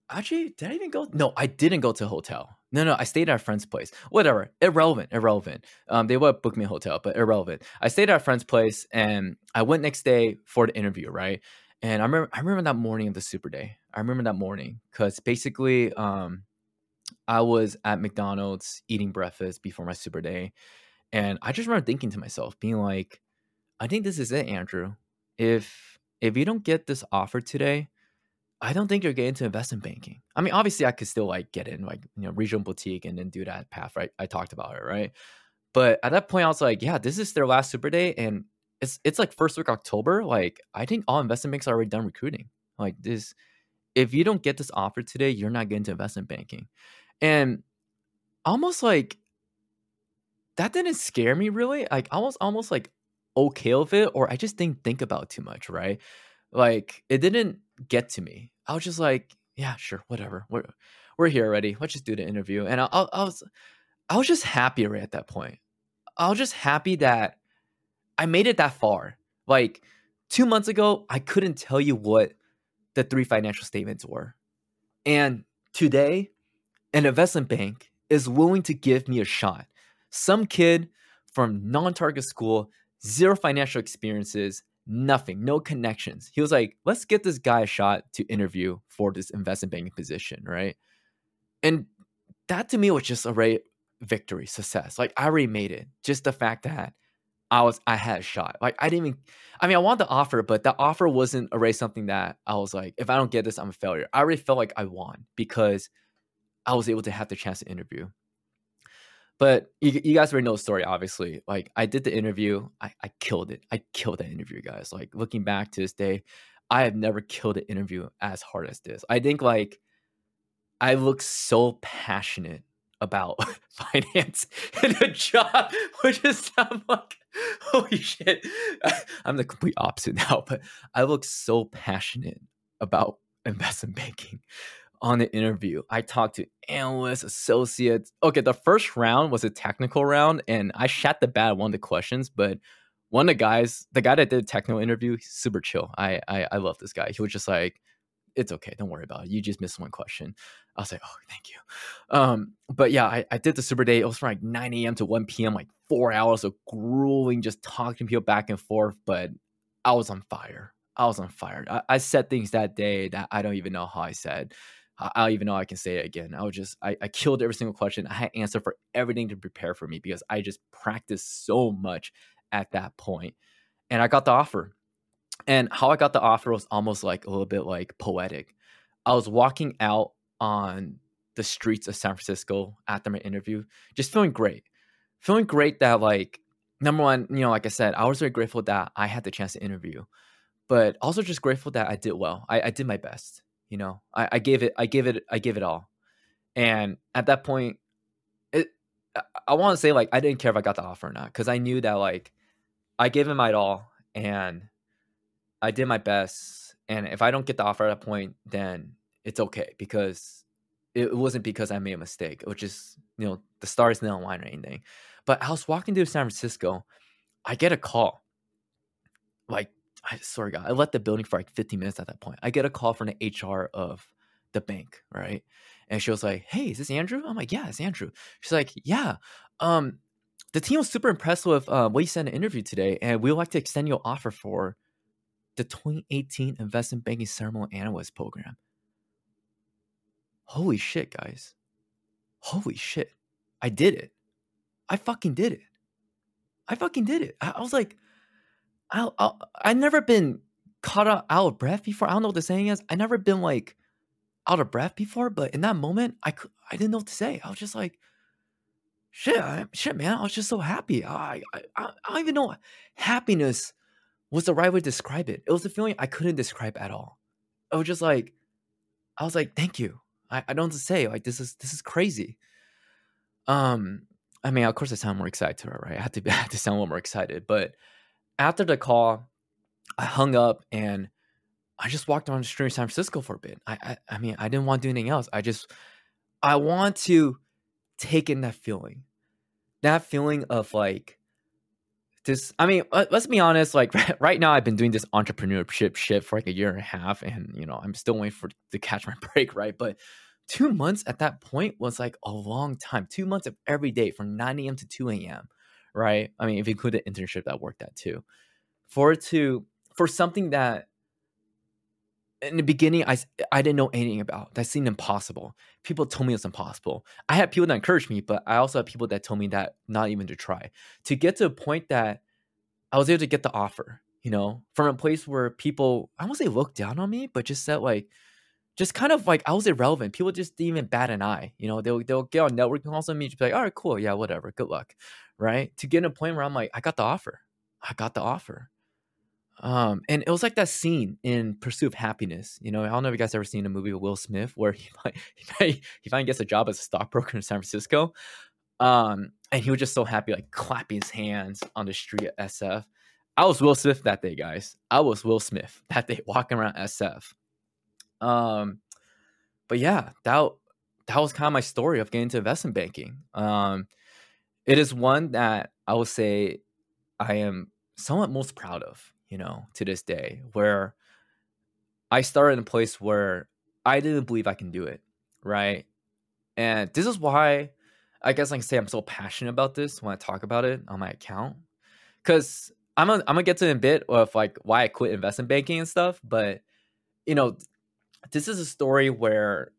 actually did I even go? No, I didn't go to a hotel. No, no, I stayed at a friend's place. Whatever, irrelevant, irrelevant. Um, they would book me a hotel, but irrelevant. I stayed at a friend's place, and I went next day for the interview, right? And I remember, I remember that morning of the super day. I remember that morning because basically, um, I was at McDonald's eating breakfast before my super day. And I just remember thinking to myself, being like, I think this is it, Andrew. If if you don't get this offer today, I don't think you're getting to investment banking. I mean, obviously I could still like get in like, you know, regional boutique and then do that path, right? I talked about it, right? But at that point I was like, yeah, this is their last super day and it's it's like first week October. Like I think all investment banks are already done recruiting. Like this if you don't get this offer today, you're not getting to investment banking. And almost like that didn't scare me really. Like almost almost like okay with it, or I just didn't think about too much, right? Like it didn't get to me. I was just like, yeah, sure, whatever. We're we're here already. Let's just do the interview. And I, I, I was I was just happy right at that point. I was just happy that I made it that far. Like two months ago, I couldn't tell you what the three financial statements were. And today, an investment bank is willing to give me a shot. Some kid from non target school, zero financial experiences, nothing, no connections. He was like, let's get this guy a shot to interview for this investment banking position, right? And that to me was just a right victory, success. Like I already made it. Just the fact that I was I had a shot. Like I didn't even I mean I wanted the offer, but that offer wasn't already something that I was like, if I don't get this, I'm a failure. I already felt like I won because I was able to have the chance to interview. But you, you guys already know the story, obviously. Like I did the interview, I, I killed it. I killed that interview, guys. Like looking back to this day, I have never killed an interview as hard as this. I think like I look so passionate about finance in a job, which is I'm like, holy shit. I'm the complete opposite now, but I look so passionate about investment banking on the interview. I talked to analysts, associates. Okay, the first round was a technical round, and I shat the bad one of the questions, but one of the guys, the guy that did the technical interview, super chill. I, I I love this guy. He was just like, it's okay. Don't worry about it. You just missed one question. I was like, oh, thank you. Um, but yeah, I, I did the super day. It was from like 9 a.m. to 1 p.m., like four hours of grueling, just talking to people back and forth. But I was on fire. I was on fire. I, I said things that day that I don't even know how I said. I, don't even know I can say it again. I was just, I, I killed every single question. I had answer for everything to prepare for me because I just practiced so much at that point. And I got the offer. And how I got the offer was almost like a little bit like poetic. I was walking out on the streets of San Francisco after my interview, just feeling great. Feeling great that like number one, you know, like I said, I was very grateful that I had the chance to interview, but also just grateful that I did well. I, I did my best. You know, I, I gave it, I gave it, I gave it all. And at that point, it, I, I want to say like I didn't care if I got the offer or not because I knew that like I gave him my all and I did my best. And if I don't get the offer at that point, then it's okay because it wasn't because I made a mistake, which is, you know, the stars didn't align or anything. But I was walking through San Francisco, I get a call. Like, I swear God, I left the building for like 15 minutes at that point. I get a call from the HR of the bank, right? And she was like, Hey, is this Andrew? I'm like, Yeah, it's Andrew. She's like, Yeah. Um, the team was super impressed with uh, what you said in the interview today, and we would like to extend your offer for the 2018 Investment Banking Ceremonial Analyst Program. Holy shit, guys. Holy shit. I did it. I fucking did it. I fucking did it. I, I was like, I, I, I never been caught out, out of breath before. I don't know what the saying is. I never been like out of breath before, but in that moment, I, I didn't know what to say. I was just like, shit, I, shit, man. I was just so happy. I, I, I don't even know happiness was the right way to describe it. It was a feeling I couldn't describe at all. I was just like, I was like, thank you. I, I don't say. Like this is this is crazy. Um, I mean, of course, I sound more excited right? I had to I had to sound a little more excited. But after the call, I hung up and I just walked around the street in San Francisco for a bit. I, I I mean, I didn't want to do anything else. I just I want to take in that feeling, that feeling of like this i mean let's be honest like right now i've been doing this entrepreneurship shit for like a year and a half and you know i'm still waiting for to catch my break right but two months at that point was like a long time two months of every day from 9 a.m to 2 a.m right? I mean if you include the internship that worked at too. For it to for something that in the beginning I, I didn't know anything about. That seemed impossible. People told me it's impossible. I had people that encouraged me but i also had people that told me that not even to try. To get to a point that i was able to get the offer you know from a place where people i won't say look down on me but just said like just kind of like i was irrelevant people just didn't even bat an eye you know they'll, they'll get on networking calls on me just be like all right cool yeah whatever good luck right to get in a point where i'm like i got the offer i got the offer um, and it was like that scene in Pursuit of Happiness. You know, I don't know if you guys ever seen a movie with Will Smith where he he, he finally gets a job as a stockbroker in San Francisco. Um, and he was just so happy, like clapping his hands on the street at SF. I was Will Smith that day, guys. I was Will Smith that day walking around SF. Um, but yeah, that that was kind of my story of getting into investment banking. Um, it is one that I will say I am somewhat most proud of, you know, to this day, where I started in a place where I didn't believe I can do it, right? And this is why I guess I can say I'm so passionate about this when I talk about it on my account. Cause I'm gonna, I'm gonna get to a bit of like why I quit investment banking and stuff, but you know, this is a story where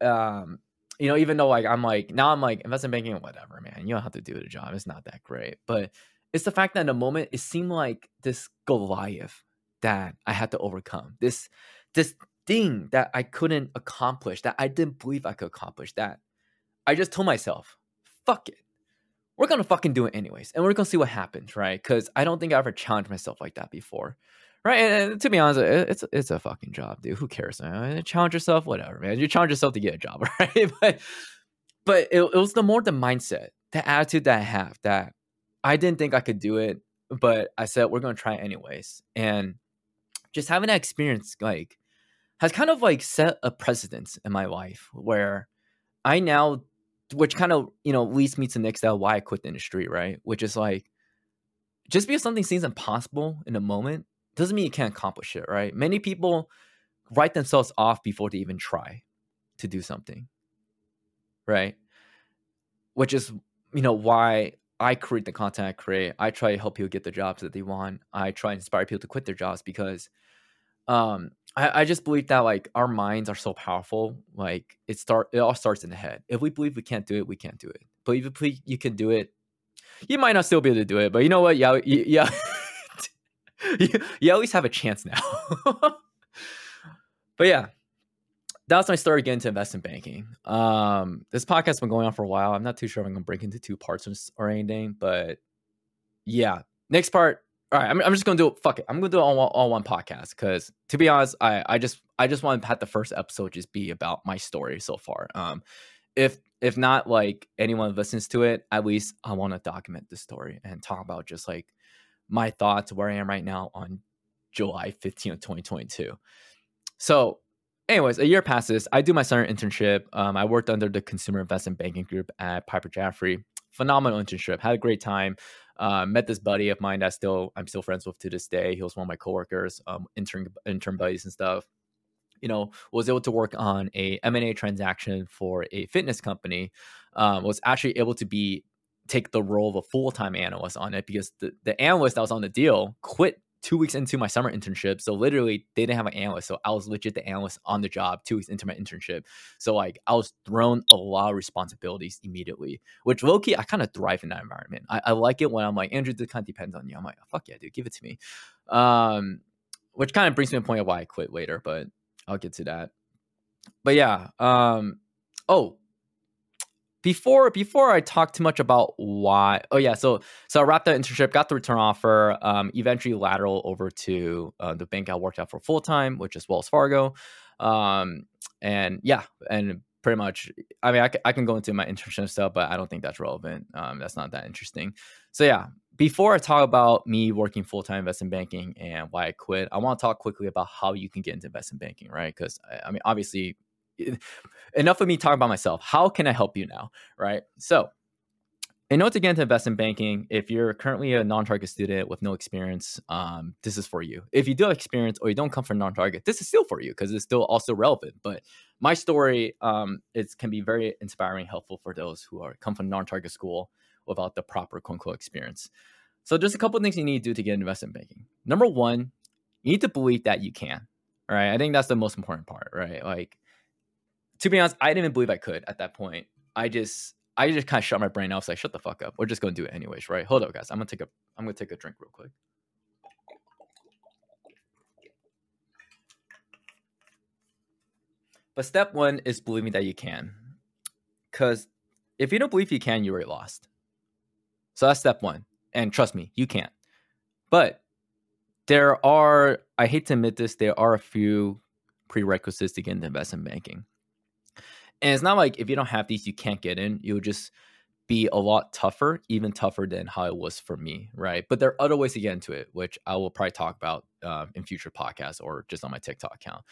um you know, even though like I'm like now I'm like investment banking, whatever, man. You don't have to do the job. It's not that great. But it's the fact that in the moment it seemed like this Goliath that I had to overcome. This this thing that I couldn't accomplish, that I didn't believe I could accomplish, that I just told myself, fuck it. We're gonna fucking do it anyways. And we're gonna see what happens, right? Because I don't think I ever challenged myself like that before. Right. And, to be honest, it's it's a fucking job, dude. Who cares? Man? Challenge yourself, whatever, man. You challenge yourself to get a job, right? but but it, it was the more the mindset, the attitude that I have that I didn't think I could do it, but I said we're gonna try anyways. And just having that experience, like, has kind of like set a precedence in my life where I now, which kind of you know leads me to next step why I quit the industry, right? Which is like, just because something seems impossible in a moment doesn't mean you can't accomplish it, right? Many people write themselves off before they even try to do something, right? Which is, you know, why I create the content I create. I try to help people get the jobs that they want. I try to inspire people to quit their jobs because um I, I just believe that like our minds are so powerful. Like it start it all starts in the head. If we believe we can't do it, we can't do it. But if you, you can do it, you might not still be able to do it. But you know what? Yeah, yeah. you, you always have a chance now. but yeah, that's my story getting into investment banking. Um, this podcast has been going on for a while. I'm not too sure if I'm gonna break into two parts or anything, but yeah, next part. All right, I'm, I'm just gonna do it. Fuck it, I'm gonna do it all, all one podcast because to be honest, I I just I just want to have the first episode just be about my story so far. Um, if if not like anyone listens to it, at least I want to document the story and talk about just like my thoughts where I am right now on July 15th, 2022. So, anyways, a year passes. I do my summer internship. Um, I worked under the consumer investment banking group at Piper Jaffray. Phenomenal internship. Had a great time. Uh, met this buddy of mine that still I'm still friends with to this day. He was one of my coworkers, um, intern intern buddies and stuff. You know, was able to work on a M&A transaction for a fitness company. Um, was actually able to be take the role of a full time analyst on it because the, the analyst that was on the deal quit two weeks into my summer internship. So literally, they didn't have an analyst. So I was legit the analyst on the job two weeks into my internship. So like I was thrown a lot of responsibilities immediately, which low key I kind of thrive in that environment. I, I, like it when I'm like Andrew, this kind of depends on you. I'm like, fuck yeah, dude, give it to me. Um, which kind of brings me to the point of why I quit later, but I'll get to that. But yeah, um, oh, before before I talk too much about why. Oh yeah, so so I wrapped that internship, got the return offer, um, eventually lateral over to uh, the bank I worked at for full time, which is Wells Fargo, um, and yeah, and pretty much. I mean, I, I can go into my internship stuff, but I don't think that's relevant. Um, that's not that interesting. So yeah, before I talk about me working full time investment banking and why I quit, I want to talk quickly about how you can get into investment banking, right? Because I mean, obviously enough of me talking about myself. How can I help you now? Right. So, in order to get into investment banking, if you're currently a non-target student with no experience, um, this is for you. If you do have experience or you don't come from non-target, this is still for you because it's still also relevant. But my story, um, it can be very inspiring, helpful for those who are come from non-target school without the proper quote unquote experience. So there's a couple things you need to do to get investment banking. Number one, you need to believe that you can. Right. I think that's the most important part. Right. Like to be honest, I didn't even believe I could at that point. I just I just kind of shut my brain off. I like, shut the fuck up. We're just gonna do it anyways, right? Hold up, guys. I'm gonna take a I'm gonna take a drink real quick. But step one is believing that you can. Cause if you don't believe you can, you're already lost. So that's step one. And trust me, you can't. But there are, I hate to admit this, there are a few prerequisites to get into investment banking. And it's not like if you don't have these, you can't get in. You'll just be a lot tougher, even tougher than how it was for me, right? But there are other ways to get into it, which I will probably talk about uh, in future podcasts or just on my TikTok account.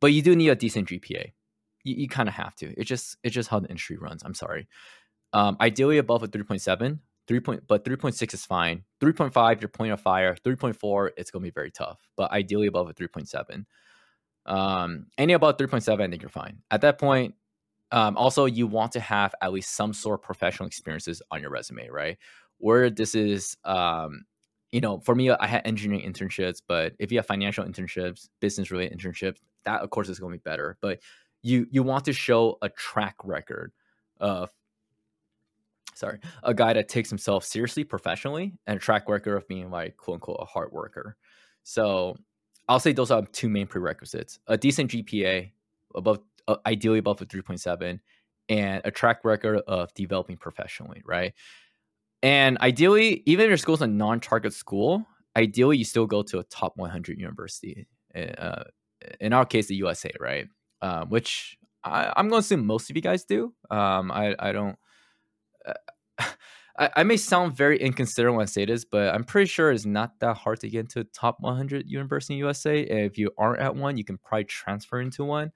But you do need a decent GPA. You, you kind of have to. It's just it's just how the industry runs. I'm sorry. Um, ideally above a 3.7, three point, but 3.6 is fine. 3.5, you're point of fire. 3.4, it's gonna be very tough. But ideally above a 3.7. Um, any above 3.7, I think you're fine. At that point, um, also you want to have at least some sort of professional experiences on your resume, right? Where this is um, you know, for me, I had engineering internships, but if you have financial internships, business related internships, that of course is going to be better. But you you want to show a track record of sorry, a guy that takes himself seriously professionally and a track record of being like quote unquote a hard worker. So I'll say those are two main prerequisites: a decent GPA, above uh, ideally above a three point seven, and a track record of developing professionally. Right. And ideally, even if your school's a non-target school, ideally you still go to a top 100 university. Eh, uh, in our case, the USA, right? Uh, which I, am going to assume most of you guys do. Um, I, I don't. Uh, I, I, may sound very inconsiderate when I say this, but I'm pretty sure it's not that hard to get into a top 100 university in USA. If you aren't at one, you can probably transfer into one.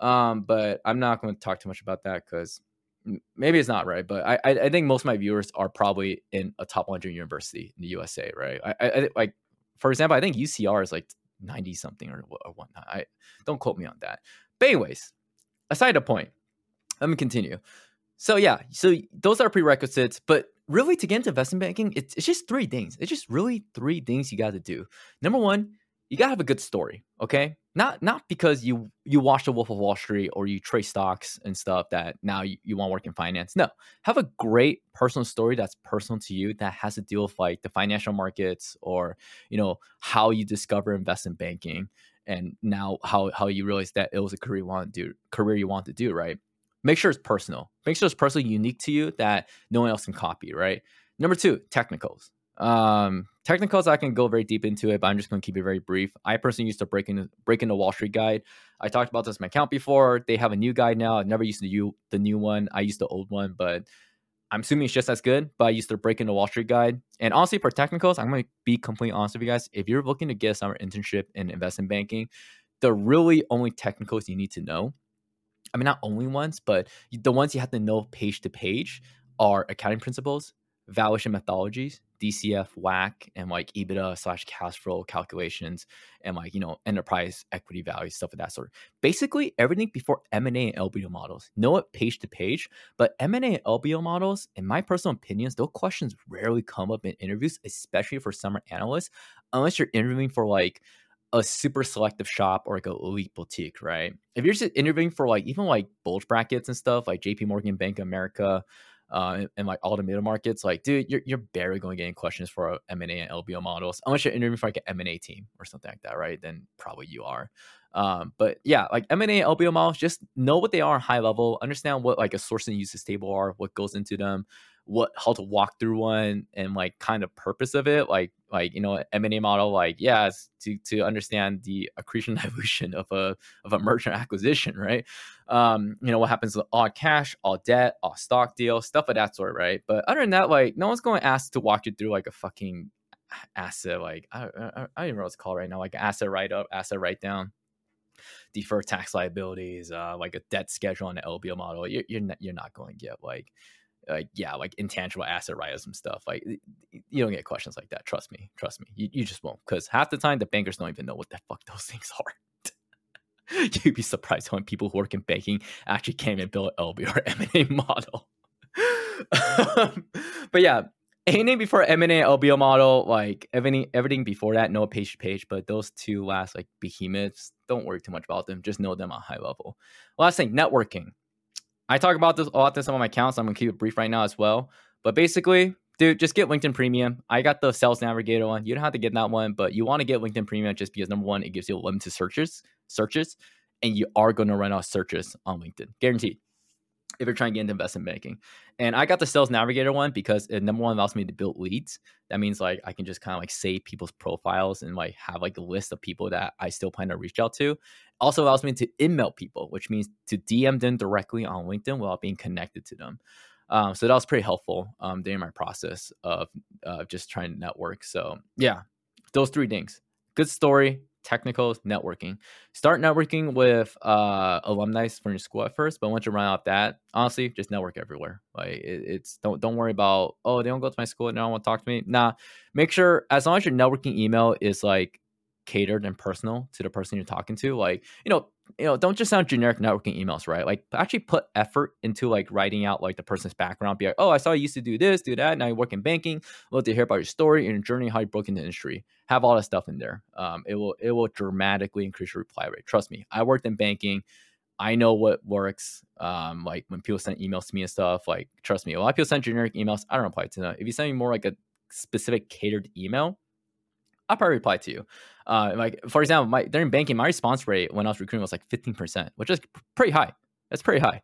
Um, but I'm not going to talk too much about that because maybe it's not right, but I I think most of my viewers are probably in a top 100 university in the USA, right? I, I like for example, I think UCR is like 90 something or, or whatnot. I don't quote me on that. But anyways, aside the point, let me continue. So yeah, so those are prerequisites, but really to get into investment banking, it's, it's just three things. It's just really three things you got to do. Number one, you gotta have a good story, okay? Not not because you you watch The Wolf of Wall Street or you trade stocks and stuff that now you, you want to work in finance. No, have a great personal story that's personal to you that has to deal with like the financial markets or you know how you discover investment banking and now how how you realize that it was a career you want to do career you want to do, right? Make sure it's personal. Make sure it's personally unique to you that no one else can copy, right? Number two, technicals. Um, technicals, I can go very deep into it, but I'm just going to keep it very brief. I personally used to break into break into Wall Street Guide. I talked about this in my account before. They have a new guide now. I never used the new the new one. I used the old one, but I'm assuming it's just as good. But I used to break into Wall Street Guide. And honestly, for technicals, I'm going to be completely honest with you guys. If you're looking to get a summer internship in investment banking, the really only technicals you need to know. I mean, not only ones, but the ones you have to know page to page are accounting principles, valuation methodologies, DCF, WACC, and like EBITDA slash cash flow calculations, and like you know enterprise equity value stuff of that sort. Basically, everything before M and A and LBO models. Know it page to page, but M and A and LBO models, in my personal opinions, those questions rarely come up in interviews, especially for summer analysts, unless you're interviewing for like a super selective shop or like a elite boutique, right? If you're just interviewing for like even like bulge brackets and stuff, like JP Morgan, Bank of America, uh, and, like all the middle markets, like, dude, you're, you're barely going to get any questions for M&A and LBO models, unless you're interviewing for like an M&A team or something like that, right? Then probably you are. Um, but yeah, like M&A and LBO models, just know what they are high level, understand what like a source and uses table are, what goes into them, what how to walk through one and like kind of purpose of it like like you know m&a model like yeah to to understand the accretion dilution of a of a merger acquisition right? Um you know what happens with all cash all debt all stock deal stuff of that sort right? But other than that like no one's going to ask to walk you through like a fucking asset like i, I, I don't even know what it's called right now like asset write up asset write down deferred tax liabilities uh like a debt schedule on the lbo model. You're, you're not, you're not going to get like like yeah, like intangible asset and stuff. Like you don't get questions like that. Trust me, trust me. You, you just won't because half the time the bankers don't even know what the fuck those things are. You'd be surprised how many people who work in banking actually can't even build an LB or M&A model. but yeah, anything before M&A LBO model, like everything everything before that, no page to page. But those two last like behemoths, don't worry too much about them. Just know them on a high level. Last thing, networking. I talk about this a lot this on my accounts. I'm gonna keep it brief right now as well. But basically, dude, just get LinkedIn Premium. I got the Sales Navigator one. You don't have to get that one, but you want to get LinkedIn Premium just because number one, it gives you limited searches, searches, and you are to run out searches on LinkedIn, guaranteed if you're trying to get into investment banking. And I got the sales navigator one because it number one allows me to build leads. That means like I can just kind of like save people's profiles and like have like a list of people that I still plan to reach out to. Also allows me to email people, which means to DM them directly on LinkedIn without being connected to them. Um, so that was pretty helpful um, during my process of uh, just trying to network. So yeah, those three things: good story, technicals, networking. Start networking with uh, alumni from your school at first, but once you run out of that, honestly, just network everywhere. Like it, it's don't don't worry about oh they don't go to my school and they don't want to talk to me. Nah, make sure as long as your networking email is like catered and personal to the person you're talking to. Like, you know, you know, don't just sound generic networking emails, right? Like actually put effort into like writing out like the person's background. Be like, oh, I saw you used to do this, do that. Now you work in banking. Love to hear about your story and your journey, how you broke into the industry. Have all that stuff in there. Um, it will it will dramatically increase your reply rate. Trust me. I worked in banking. I know what works. Um, like when people send emails to me and stuff, like trust me, a lot of people send generic emails. I don't reply to them. If you send me more like a specific catered email, I'll probably reply to you. Uh, like for example, my during banking, my response rate when I was recruiting was like 15%, which is pretty high. That's pretty high.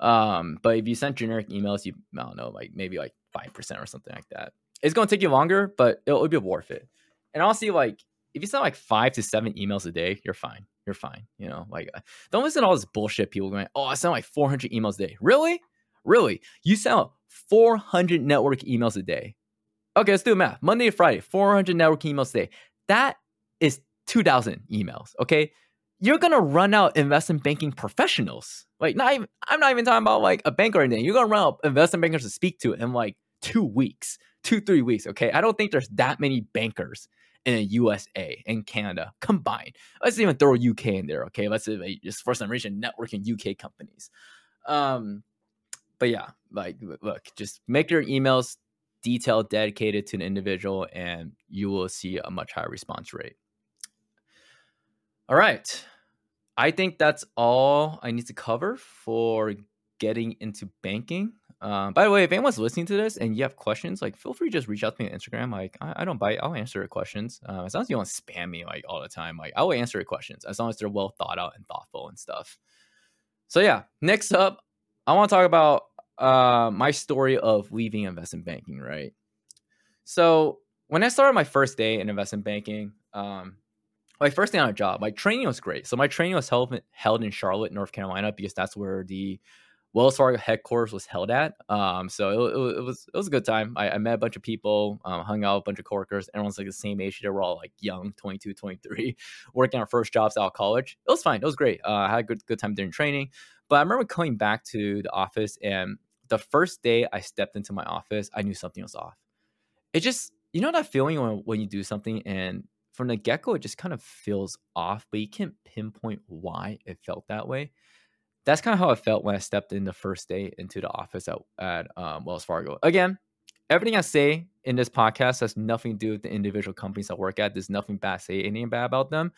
Um, but if you sent generic emails, you I don't know, like maybe like five percent or something like that. It's gonna take you longer, but it'll, it'll be worth it. And honestly, like if you send like five to seven emails a day, you're fine. You're fine. You know, like uh, don't listen to all this bullshit. People going, oh, I send like 400 emails a day. Really? Really? You send 400 network emails a day. Okay, let's do math. Monday to Friday, 400 network emails a day. That is 2,000 emails. Okay. You're to run out investment banking professionals. Like, not even, I'm not even talking about like a banker or anything. You're to run out investment bankers to speak to in like two weeks, two, three weeks. Okay. I don't think there's that many bankers in the USA and Canada combined. Let's even throw UK in there. Okay. Let's say just for some reason networking UK companies. Um, but yeah, like, look, just make your emails detailed, dedicated to an individual, and you will see a much higher response rate. All right. I think that's all I need to cover for getting into banking. Um, by the way, if anyone's listening to this and you have questions, like feel free to just reach out to me on Instagram. Like I, I don't bite, I'll answer your questions. Uh, as long as you don't spam me like all the time, like I will answer your questions as long as they're well thought out and thoughtful and stuff. So yeah, next up, I want to talk about uh, my story of leaving investment banking. Right. So when I started my first day in investment banking, um, my first day on a job, my training was great. So my training was held held in Charlotte, North Carolina, because that's where the Wells Fargo headquarters was held at. Um, so it, it, was it was a good time. I, I met a bunch of people, um, hung out with a bunch of coworkers. Everyone's like the same age. They were all like young, 22, 23, working our first jobs out of college. It was fine. It was great. Uh, I had a good good time during training. But I remember coming back to the office, and the first day I stepped into my office, I knew something was off. It just you know that feeling when, when you do something and from the get go, it just kind of feels off, but you can't pinpoint why it felt that way. That's kind of how I felt when I stepped in the first day into the office at, at um, Wells Fargo. Again, everything I say in this podcast has nothing to do with the individual companies I work at. There's nothing bad say anything bad about them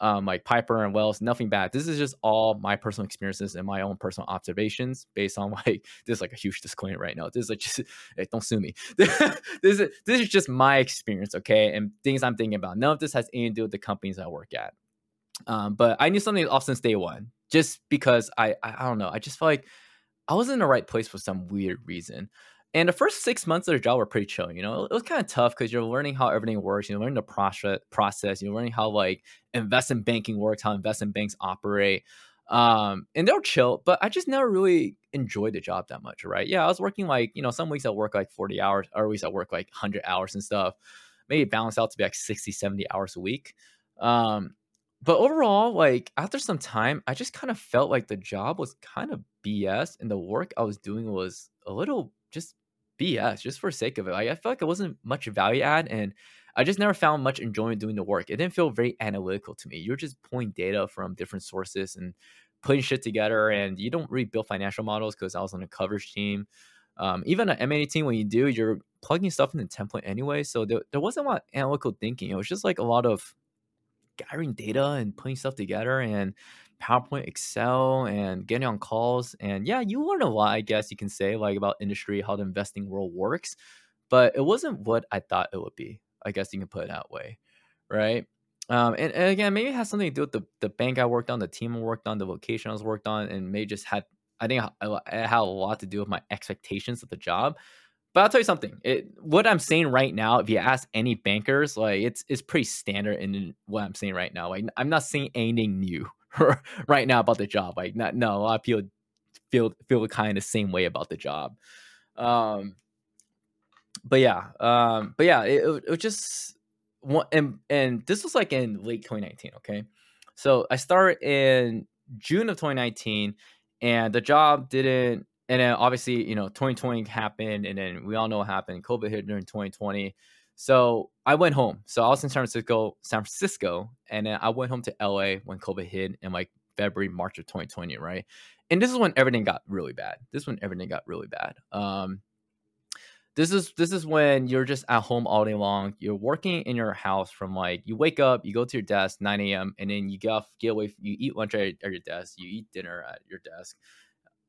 um, like Piper and Wells, nothing bad. This is just all my personal experiences and my own personal observations based on like this is like a huge disclaimer right now. This is like just hey, don't sue me. this is this is just my experience, okay, and things I'm thinking about. None of this has anything to do with the companies I work at. Um, but I knew something off since day one, just because I, I I don't know. I just felt like I was in the right place for some weird reason. And the first six months of the job were pretty chill. You know, it was kind of tough because you're learning how everything works. You're learning the process. You're learning how like investment banking works, how investment banks operate. Um, and they were chill, but I just never really enjoyed the job that much. Right? Yeah, I was working like you know some weeks I work like 40 hours, or weeks I work like 100 hours and stuff. Maybe balance out to be like 60, 70 hours a week. Um, but overall, like after some time, I just kind of felt like the job was kind of BS, and the work I was doing was a little just BS, just for sake of it. Like I felt like it wasn't much value add, and I just never found much enjoyment doing the work. It didn't feel very analytical to me. You're just pulling data from different sources and putting shit together, and you don't really build financial models because I was on a coverage team. Um, even an M&A team, when you do, you're plugging stuff in the template anyway. So there, there wasn't a lot of analytical thinking. It was just like a lot of gathering data and putting stuff together and PowerPoint, Excel, and getting on calls. And yeah, you learn a lot, I guess you can say, like about industry, how the investing world works. But it wasn't what I thought it would be. I guess you can put it that way, right? Um, and, and, again, maybe it has something to do with the, the bank I worked on, the team I worked on, the location I was worked on, and may just had I think it had a lot to do with my expectations of the job. But I'll tell you something. It, what I'm saying right now, if you ask any bankers, like it's it's pretty standard in what I'm saying right now. Like I'm not saying anything new right now about the job. Like not no, a lot of people feel feel kind of the same way about the job. Um, but yeah, um, but yeah, it, it, was just one and and this was like in late 2019. Okay, so I started in June of 2019, and the job didn't. And then obviously, you know, 2020 happened, and then we all know what happened. COVID hit during 2020. So I went home. So I was in San Francisco, San Francisco, and then I went home to LA when COVID hit in like February, March of 2020, right? And this is when everything got really bad. This is when everything got really bad. Um, this is this is when you're just at home all day long. You're working in your house from like you wake up, you go to your desk 9 a.m. and then you get off, get away. You eat lunch at, at your desk. You eat dinner at your desk.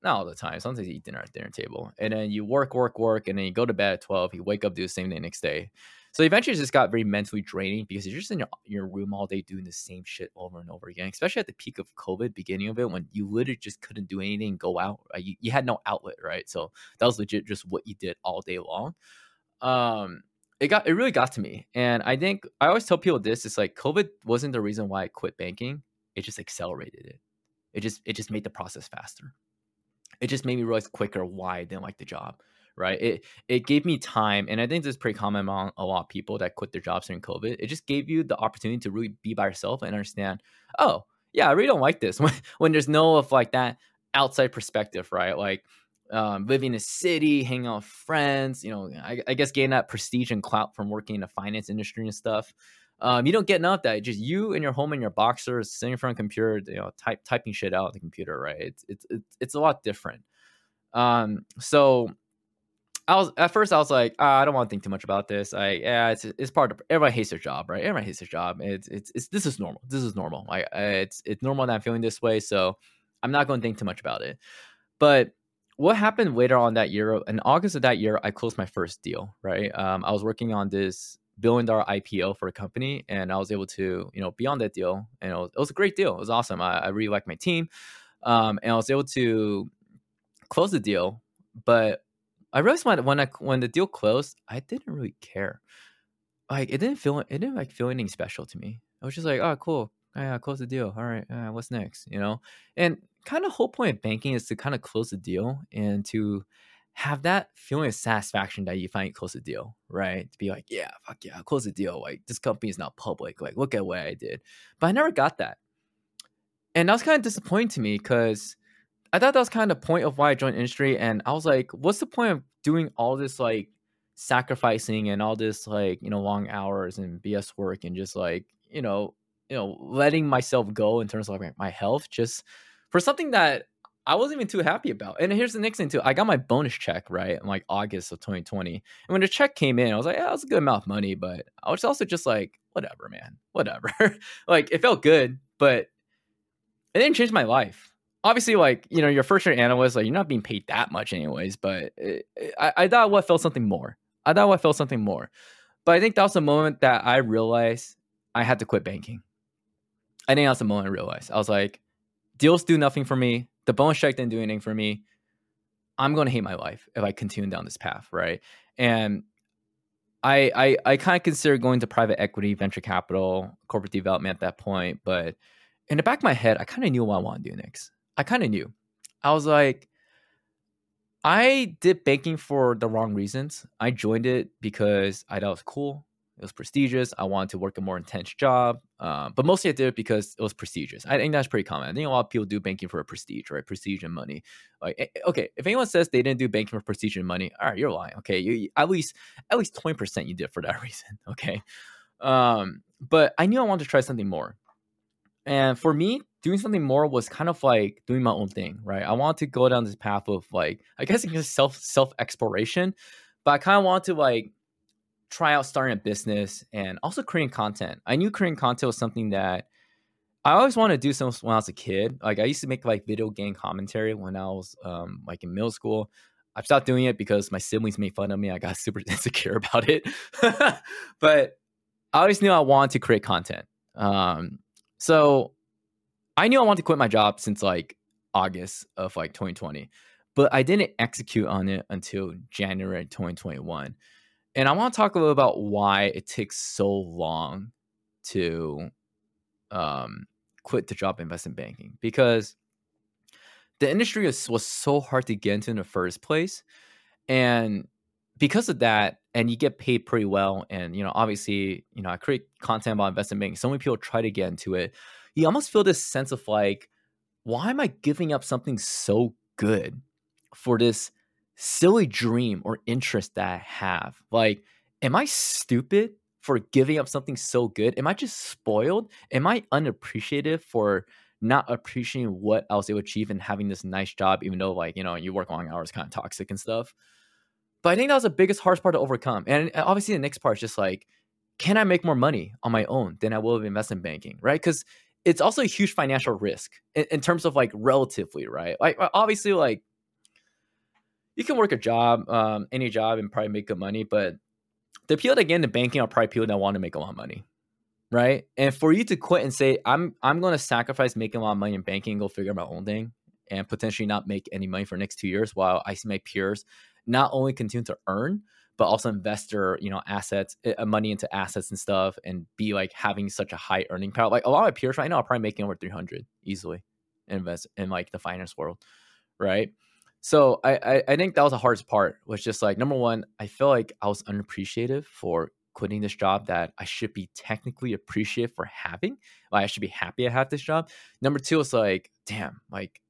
Not all the time. Sometimes you eat dinner at dinner table, and then you work, work, work, and then you go to bed at 12. You wake up, do the same thing next day. So eventually, it just got very mentally draining because you're just in your, your room all day doing the same shit over and over again. Especially at the peak of COVID, beginning of it, when you literally just couldn't do anything, go out. Right? You, you had no outlet, right? So that was legit just what you did all day long. Um, it got it really got to me, and I think I always tell people this: it's like COVID wasn't the reason why I quit banking. It just accelerated it. It just it just made the process faster. It just made me realize quicker why I didn't like the job right? It it gave me time, and I think this is pretty common among a lot of people that quit their jobs during COVID. It just gave you the opportunity to really be by yourself and understand, oh yeah, I really don't like this when when there's no of like that outside perspective, right? Like um, living in a city, hanging out with friends, you know, I, I, guess getting that prestige and clout from working in the finance industry and stuff. Um, you don't get enough that. Just you in your home in your boxers, sitting in front of a computer, you know, type typing shit out on the computer, right? It's it's it's, it's a lot different. Um, so I was at first I was like, oh, I don't want to think too much about this. I yeah, it's it's part of everybody hates their job, right? Everybody hates their job. It's it's, it's this is normal. This is normal. I, it's it's normal that I'm feeling this way, so I'm not going to think too much about it. But what happened later on that year? In August of that year, I closed my first deal. Right, um, I was working on this billion dollar IPO for a company, and I was able to you know be on that deal, and it was, it was a great deal. It was awesome. I, I really liked my team, um, and I was able to close the deal, but I realized when when I when the deal closed, I didn't really care. Like it didn't feel it didn't like feel anything special to me. I was just like, oh, cool, yeah, close the deal. All right, uh, what's next? You know, and kind of whole point of banking is to kind of close the deal and to have that feeling of satisfaction that you finally close the deal, right? To be like, yeah, fuck yeah, close the deal. Like this company is not public. Like look at what I did, but I never got that, and that was kind of disappointing to me because I thought that was kind of the point of why I joined industry, and I was like, what's the point of doing all this like sacrificing and all this like you know long hours and BS work and just like you know you know letting myself go in terms of like my health just for something that I wasn't even too happy about. And here's the next thing too. I got my bonus check right in like August of 2020. And when the check came in, I was like, yeah, was a good amount of money, but I was also just like, whatever, man, whatever. like it felt good, but it didn't change my life obviously like you know your first year analyst like you're not being paid that much anyways but it, it, I, I thought what felt something more. I thought what felt something more. But i think that was the moment that i realized i had to quit banking. I think that's the moment i realized. I was like deals do nothing for me. The bonus check didn't do anything for me. I'm going to hate my life if i continue down this path right? And i i, I kind of considered going to private equity venture capital corporate development at that point but in the back of my head i kind of knew what i wanted to do next I kind of knew. I was like, I did banking for the wrong reasons. I joined it because I thought it was cool. It was prestigious. I wanted to work a more intense job, uh, but mostly I did it because it was prestigious. I think that's pretty common. I think a lot of people do banking for a prestige, right? Prestige and money. Like, eh, eh, okay, if anyone says they didn't do banking for prestige and money, all right, you're lying. Okay, you, at least at least twenty percent you did for that reason. Okay, um, but I knew I wanted to try something more, and for me, doing something more was kind of like doing my own thing, right? I wanted to go down this path of like, I guess it's self self exploration, but I kind of wanted to like try out starting a business and also creating content. I knew creating content was something that I always wanted to do since when I was a kid. Like I used to make like video game commentary when I was um, like in middle school. I've stopped doing it because my siblings made fun of me. I got super insecure about it. but I always knew I wanted to create content. Um, so I knew I wanted to quit my job since like August of like 2020, but I didn't execute on it until January 2021. And I want to talk a little about why it takes so long to um, quit the job investment banking because the industry was, was so hard to get into in the first place. And because of that, and you get paid pretty well, and you know, obviously, you know, I create content about investment banking. So many people try to get into it. You almost feel this sense of like, why am I giving up something so good for this silly dream or interest that I have? Like, am I stupid for giving up something so good? Am I just spoiled? Am I unappreciative for not appreciating what I was able to achieve and having this nice job, even though like, you know, you work long hours kind of toxic and stuff. But I think that was the biggest hardest part to overcome. And uh, obviously the next part is just like, can I make more money on my own than I will have investment banking? Right. Cause it's also a huge financial risk in, in terms of like relatively, right? Like obviously like you can work a job, um, any job and probably make good money, but the people that get into banking are probably people that want to make a lot of money right? And for you to quit and say, I'm I'm going to sacrifice making a lot of money in banking, go figure out my own thing, and potentially not make any money for next two years, while I see my peers not only continue to earn, but also invest their you know assets, eh, uh, money into assets and stuff, and be like having such a high earning power. Like a lot of my peers right now are probably making over 300 easily, invest in like the finance world, right? So I, I, I think that was the hardest part was just like number one, I feel like I was unappreciative for quitting this job that I should be technically appreciative for having. Like I should be happy I have this job. Number two is like, damn, like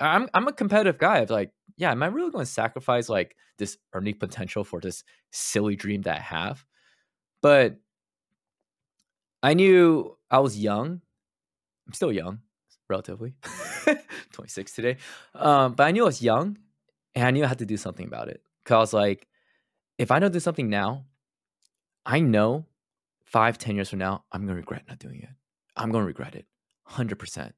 I'm I'm a competitive guy. It's like, yeah, am I really going to sacrifice like this earning potential for this silly dream that I have? But I knew I was young. I'm still young, relatively. 26 today. Um, but I knew I was young and I knew I had to do something about it. Cause I was like, if I don't do something now, I know five, ten years from now, I'm going to regret not doing it. I'm going to regret it 100%.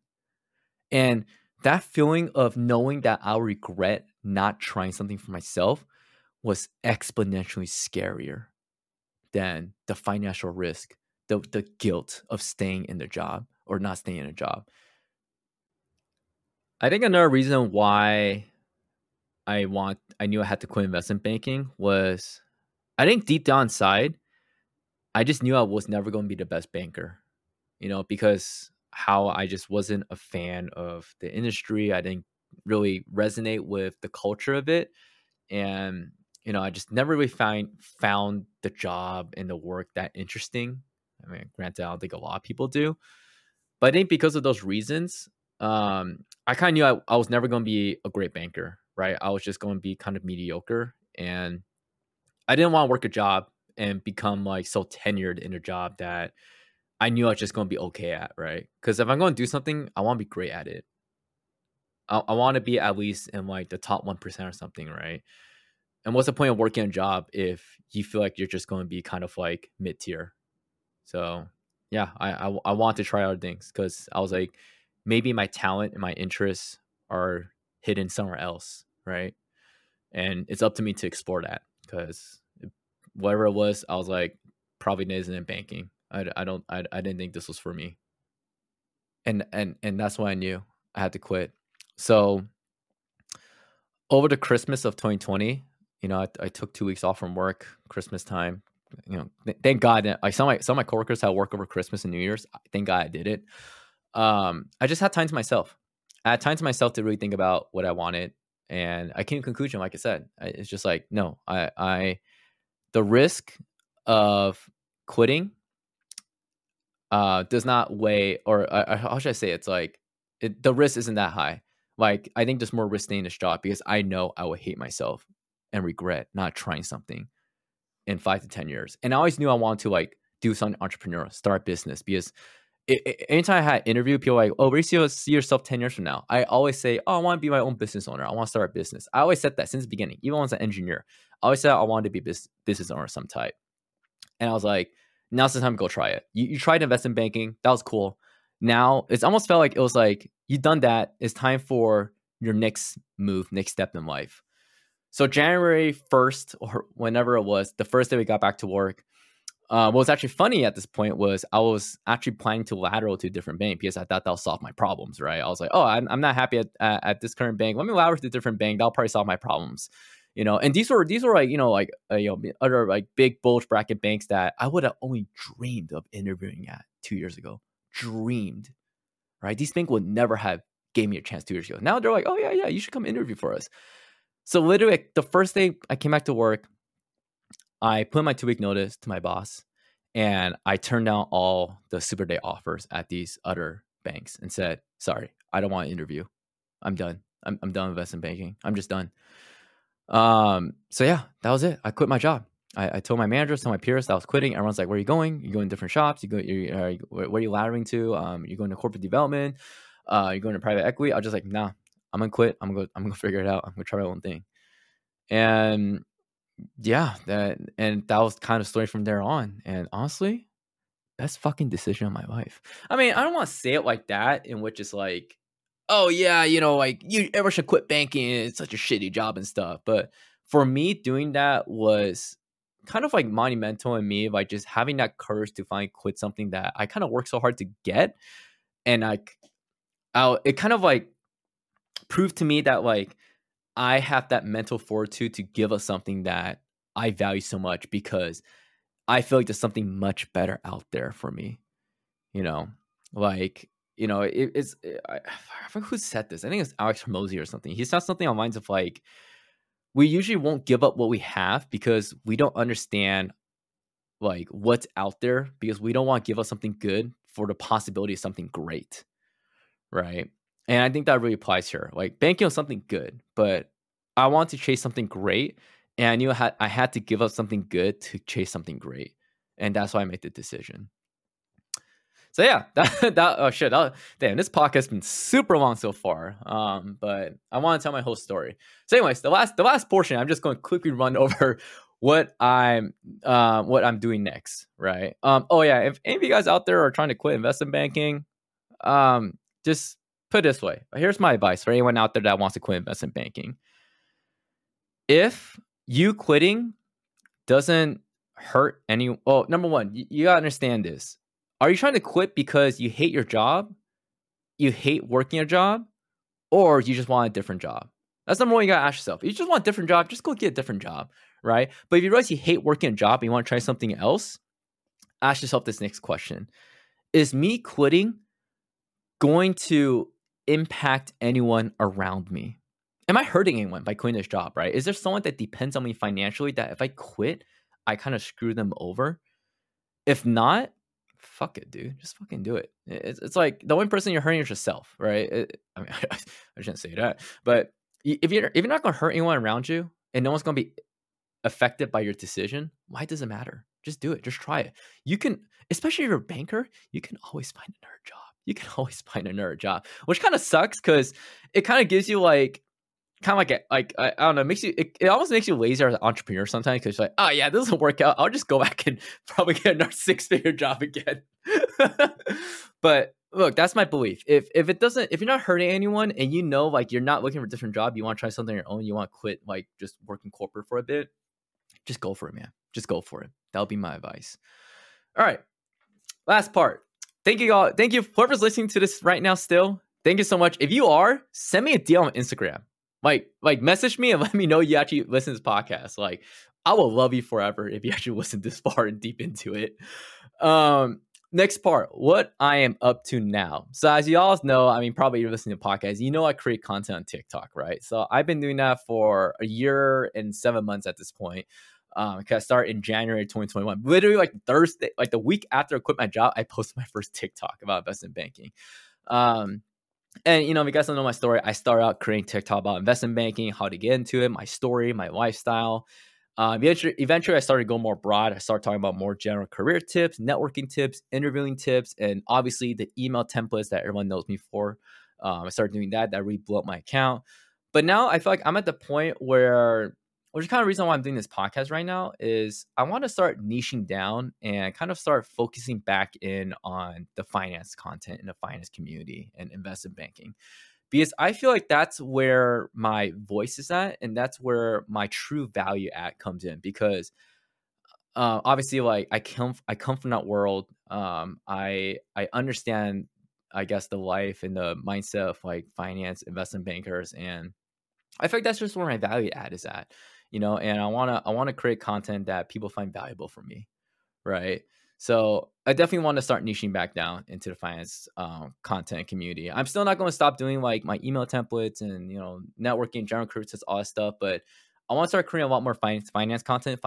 And that feeling of knowing that I'll regret not trying something for myself was exponentially scarier than the financial risk, the, the guilt of staying in the job or not staying in a job. I think another reason why I want I knew I had to quit investment banking was I think deep down inside I just knew I was never going to be the best banker, you know, because how I just wasn't a fan of the industry. I didn't really resonate with the culture of it. And, you know, I just never really find found the job and the work that interesting. I mean, granted, I don't think a lot of people do. But I think because of those reasons, um, I kind of knew I, I was never going to be a great banker, right? I was just going to be kind of mediocre. And I didn't want to work a job and become like so tenured in a job that I knew I was just going to be okay at, right? Because if I'm going to do something, I want to be great at it. I, I want to be at least in like the top 1% or something, right? And what's the point of working a job if you feel like you're just going to be kind of like mid tier? So, yeah, I, I, I want to try other things because I was like, maybe my talent and my interests are hidden somewhere else, right? And it's up to me to explore that because whatever it was, I was like, probably isn't in banking. I, I don't I, I didn't think this was for me. And and and that's why I knew I had to quit. So over the Christmas of 2020, you know, I, I took two weeks off from work, Christmas time. You know, th- thank God I of my some of my coworkers had work over Christmas and New Year's. Thank God I did it. Um, I just had time to myself. I had time to myself to really think about what I wanted, and I came to conclusion, like I said, I, it's just like no, I I the risk of quitting uh, does not weigh, or uh, uh, how should I say? It's like it, the risk isn't that high. Like I think there's more risk staying in this job because I know I would hate myself and regret not trying something in five to ten years. And I always knew I wanted to like do something entrepreneurial, start business because it, it, anytime I had interview, people like, "Oh, where do you see yourself ten years from now?" I always say, "Oh, I want to be my own business owner. I want to start a business." I always said that since the beginning, even when I was an engineer. I always said I wanted to be business business owner of some type. And I was like, now's the time to go try it. You, you tried investment banking. That was cool. Now it's almost felt like it was like, you've done that. It's time for your next move, next step in life. So January 1st, or whenever it was, the first day we got back to work, uh, what was actually funny at this point was I was actually planning to lateral to a different bank because I thought that'll solve my problems, right? I was like, oh, I'm, I'm not happy at, at, at this current bank. Let me lateral to a different bank. That'll probably solve my problems you know and these were these were like you know like uh, you know other like big bulge bracket banks that i would have only dreamed of interviewing at two years ago dreamed right these banks would never have gave me a chance two years ago now they're like oh yeah yeah you should come interview for us so literally the first day i came back to work I put my two week notice to my boss and I turned down all the super day offers at these other banks and said, sorry, I don't want to interview. I'm done. I'm, I'm done with investment banking. I'm just done. Um, so yeah, that was it. I quit my job. I, I told my managers, told my peers that I was quitting. Everyone's like, "Where are you going? You going to different shops? You go? You uh, where are you laddering to? Um, you're going to corporate development? Uh, you're going to private equity?" I was just like, "Nah, I'm gonna quit. I'm gonna go, I'm gonna figure it out. I'm gonna try my own thing." And yeah, that and that was kind of story from there on. And honestly, best fucking decision of my life. I mean, I don't want to say it like that, in which it's like, oh yeah, you know, like you ever should quit banking. It's such a shitty job and stuff. But for me, doing that was kind of like monumental in me, like just having that courage to finally quit something that I kind of worked so hard to get, and like, I it kind of like proved to me that like I have that mental fortitude to give up something that I value so much because I feel like there's something much better out there for me. You know, like you know, it, it's it, I, I forget who said this. I think it's Alex Hormozi or something. He said something on lines of like, we usually won't give up what we have because we don't understand like what's out there because we don't want to give up something good for the possibility of something great, right? And I think that really applies here. Like banking on something good, but I want to chase something great and I knew I had, I had to give up something good to chase something great. And that's why I made the decision. So yeah, that, that oh shit, that, damn, this podcast has been super long so far. Um, but I want to tell my whole story. So, anyways, the last the last portion, I'm just going to quickly run over what I'm uh, what I'm doing next, right? Um, oh yeah, if any of you guys out there are trying to quit investment banking, um, just put it this way. Here's my advice for anyone out there that wants to quit investment banking. If you quitting doesn't hurt any oh, number one you, you, gotta understand this are you trying to quit because you hate your job? You hate working a job? Or you just want a different job? That's number one you gotta ask yourself. If you just want a different job just go get a different job right? But if you realize you hate working a job and you want to try something else ask yourself this next question. Is me quitting going to impact anyone around me? Am I hurting anyone by quitting this job, right? Is there someone that depends on me financially that if I quit, I kind of screw them over? If not, fuck it, dude. Just fucking do it. It's, it's like the only person you're hurting is yourself, right? It, I mean, I, I shouldn't say that, but if you're if you're not gonna hurt anyone around you and no one's gonna be affected by your decision, why does it matter? Just do it. Just try it. You can, especially if you're a banker, you can always find another job. You can always find another job, which kind of sucks because it kind of gives you like kind of like a, like I, I, don't know, it makes you it, it almost makes you lazier as an entrepreneur sometimes because like, oh yeah, this doesn't work out. I'll just go back and probably get another six figure job again. but look, that's my belief. If if it doesn't, if you're not hurting anyone and you know like you're not looking for a different job, you want to try something your own, you want to quit like just working corporate for a bit, just go for it, man. Just go for it. That'll be my advice. All right, last part. Thank you all. Thank you whoever's listening to this right now. Still, thank you so much. If you are, send me a DM on Instagram like like message me and let me know you actually listen to this podcast. Like i will love you forever if you actually listen this far and deep into it. Um next part what i am up to now. So as you all know i mean probably you're listening to podcasts you know i create content on tiktok right? So i've been doing that for a year and seven months at this point um because i started in january 2021 literally like thursday like the week after i quit my job i posted my first tiktok about investment banking. Um and you know, if you guys don't know my story, I started out creating TikTok about investment banking, how to get into it, my story, my lifestyle. Uh, eventually, eventually, I started going more broad. I started talking about more general career tips, networking tips, interviewing tips, and obviously the email templates that everyone knows me for. Um, I started doing that. That really blew up my account. But now I feel like I'm at the point where which is kind of reason why I'm doing this podcast right now is I want to start niching down and kind of start focusing back in on the finance content in the finance community and investment banking. Because I feel like that's where my voice is at and that's where my true value at comes in because uh, obviously like I come I come from that world. Um, I I understand I guess the life and the mindset of like finance investment bankers and I feel like that's just where my value add is at you know, and I want to I want to create content that people find valuable for me, right? So I definitely want to start niching back down into the finance um, content community. I'm still not going to stop doing like my email templates and you know networking, general recruits, all that stuff, but I want to start creating a lot more finance finance content,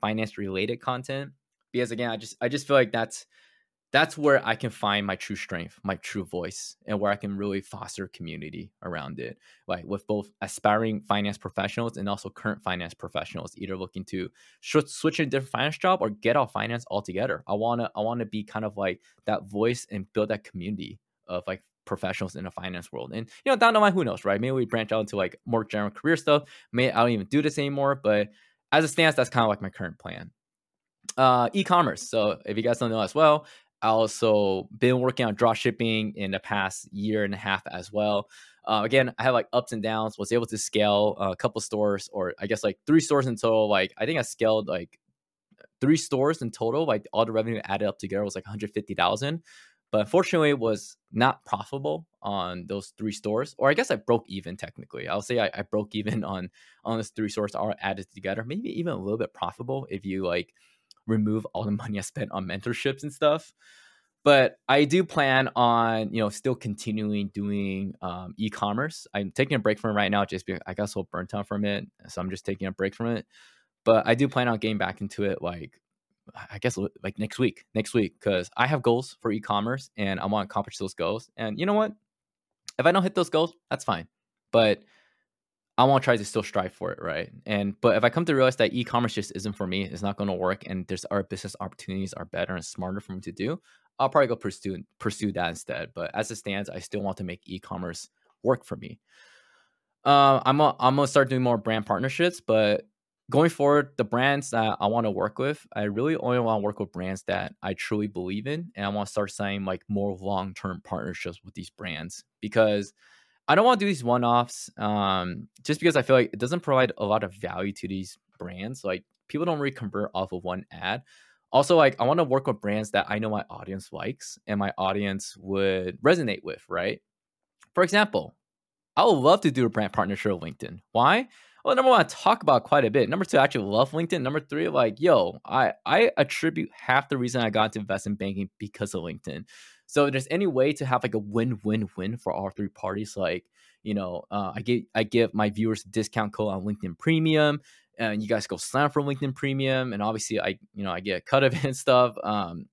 finance related content because again, I just I just feel like that's that's where I can find my true strength, my true voice, and where I can really foster community around it. Like with both aspiring finance professionals and also current finance professionals, either looking to switch a different finance job or get out finance altogether. I wanna I wanna be kind of like that voice and build that community of like professionals in the finance world. And you know, down the line, who knows, right? Maybe we branch out into like more general career stuff. Maybe I don't even do this anymore, but as it stands, that's kind of like my current plan. Uh, e-commerce. So if you guys don't know as well, I also been working on drop shipping in the past year and a half as well. Uh, again, I had like ups and downs. Was able to scale a couple stores, or I guess like three stores in total. Like I think I scaled like three stores in total. Like all the revenue added up together was like 150,000. But unfortunately, it was not profitable on those three stores. Or I guess I broke even technically. I'll say I, I broke even on on those three stores all added together. Maybe even a little bit profitable if you like remove all the money I spent on mentorships and stuff. But I do plan on, you know, still continuing doing um, e-commerce. I'm taking a break from it right now, just because I got so burnt out from it, so I'm just taking a break from it. But I do plan on getting back into it, like I guess like next week, next week, because I have goals for e-commerce and I want to accomplish those goals. And you know what? If I don't hit those goals, that's fine. But I want to try to still strive for it, right? And but if I come to realize that e-commerce just isn't for me, it's not going to work, and there's other business opportunities are better and smarter for me to do, I'll probably go pursue pursue that instead. But as it stands, I still want to make e-commerce work for me. Uh, I'm a, I'm gonna start doing more brand partnerships, but going forward, the brands that I want to work with, I really only want to work with brands that I truly believe in, and I want to start signing like more long term partnerships with these brands because I don't want to do these one offs um, just because I feel like it doesn't provide a lot of value to these brands. Like people don't really convert off of one ad. Also, like I want to work with brands that I know my audience likes and my audience would resonate with, right? For example, I would love to do a brand partnership with LinkedIn. Why? Well, number one, I talk about quite a bit. Number two, I actually love LinkedIn. Number three, like, yo, I I attribute half the reason I got into investment banking because of LinkedIn. So if there's any way to have like a win-win-win for all three parties, like you know, uh, I get I give my viewers a discount code on LinkedIn Premium, and you guys go sign for LinkedIn Premium, and obviously I you know I get a cut of it and stuff. Um,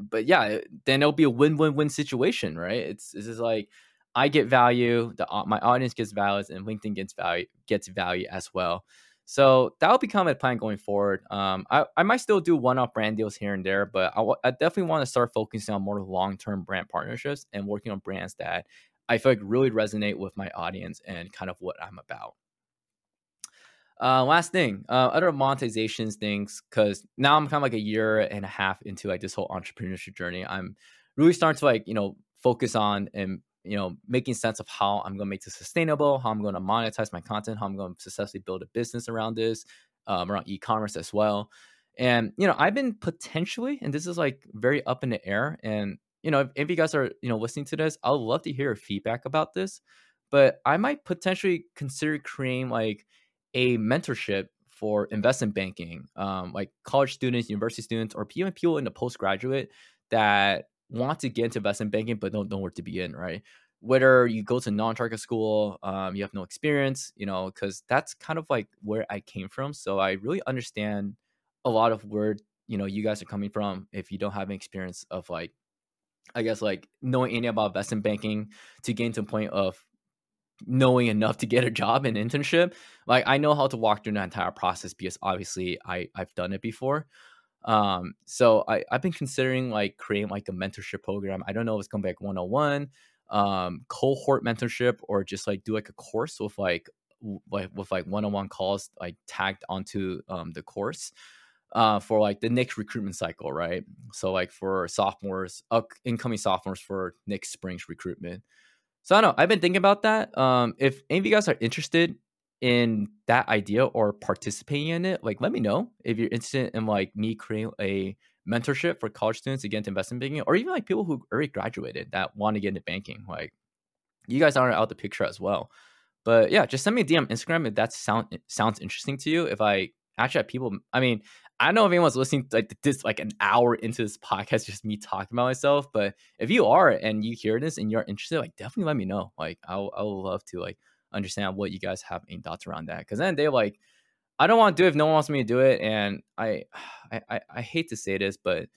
but yeah, then it'll be a win-win-win situation, right? It's this is like I get value, the my audience gets value, and LinkedIn gets value gets value as well. So that'll become a plan going forward. Um, I, I might still do one-off brand deals here and there, but I, w- I definitely want to start focusing on more long-term brand partnerships and working on brands that I feel like really resonate with my audience and kind of what I'm about. Uh, last thing, uh, other monetizations things, because now I'm kind of like a year and a half into like this whole entrepreneurship journey. I'm really starting to like you know focus on and you know, making sense of how I'm going to make this sustainable, how I'm going to monetize my content, how I'm going to successfully build a business around this, um, around e-commerce as well. And you know, I've been potentially, and this is like very up in the air. And you know, if, if you guys are you know listening to this, I'd love to hear feedback about this. But I might potentially consider creating like a mentorship for investment banking, um, like college students, university students, or even people in the postgraduate that want to get into investment banking but don't know where to begin, right? Whether you go to non-target school, um, you have no experience, you know, because that's kind of like where I came from. So I really understand a lot of where you know you guys are coming from if you don't have an experience of like I guess like knowing any about investment banking to get to a point of knowing enough to get a job and internship. Like I know how to walk through the entire process because obviously I I've done it before. Um, so I, I've been considering like creating like a mentorship program. I don't know if it's gonna be like 101, um, cohort mentorship, or just like do like a course with like like with like one-on-one calls like tagged onto um, the course uh, for like the next recruitment cycle, right? So like for sophomores, incoming sophomores for next spring's recruitment. So I don't know. I've been thinking about that. Um, if any of you guys are interested in that idea or participating in it, like let me know if you're interested in like me creating a mentorship for college students to get into investment banking, or even like people who already graduated that want to get into banking. Like you guys are out the picture as well. But yeah, just send me a DM Instagram if that sound eh, sounds interesting to you. If I actually have people, I mean, I don't know if anyone's listening like this like an hour into this podcast, just me talking about myself. But if you are and you hear this and you're interested, like definitely let me know. Like I'll I'll love to like understand what you guys have any thoughts around that. Because then they like, I don't want to do it if no one wants me to do it. And I, I, I hate to say this, but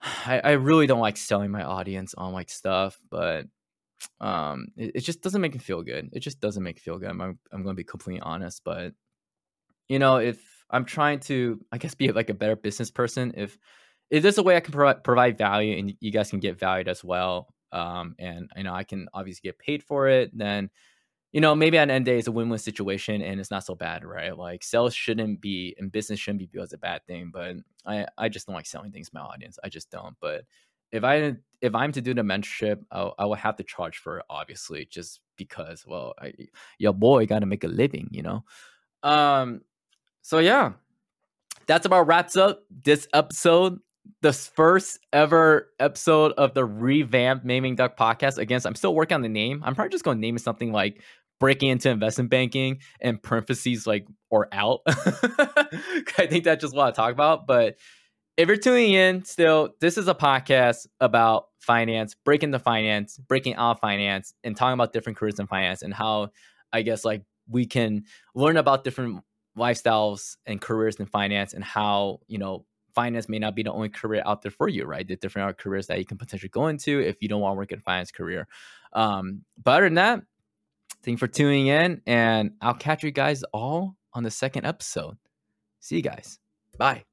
I, I really don't like selling my audience on like stuff, but um, it, it just doesn't make me feel good. It just doesn't make me feel good. I'm, I'm going to be completely honest, but you know, if I'm trying to, I guess, be like a better business person, if if there's a way I can pro- provide value and you guys can get valued as well, um, and you know I can obviously get paid for it, then you know, maybe the end day, it's a win-win situation and it's not so bad, right? Like sales shouldn't be and business shouldn't be viewed as a bad thing, but I, I just don't like selling things to my audience. I just don't. But if I if I'm to do the mentorship, I'll, I will have to charge for it, obviously, just because, well, I, your boy got to make a living, you know. Um, so yeah, that's about wraps up this episode the first ever episode of the revamped Maiming Duck podcast. Again, I'm still working on the name. I'm probably just going to name it something like breaking into investment banking and parentheses like or out. I think that's just what I talk about. But if you're tuning in still, this is a podcast about finance, breaking the finance, breaking out finance, and talking about different careers in finance and how I guess like we can learn about different lifestyles and careers in finance and how, you know, finance may not be the only career out there for you, right? The different careers that you can potentially go into if you don't want to work in a finance career. Um, but other than that, thank you for tuning in, and I'll catch you guys all on the second episode. See you guys. Bye.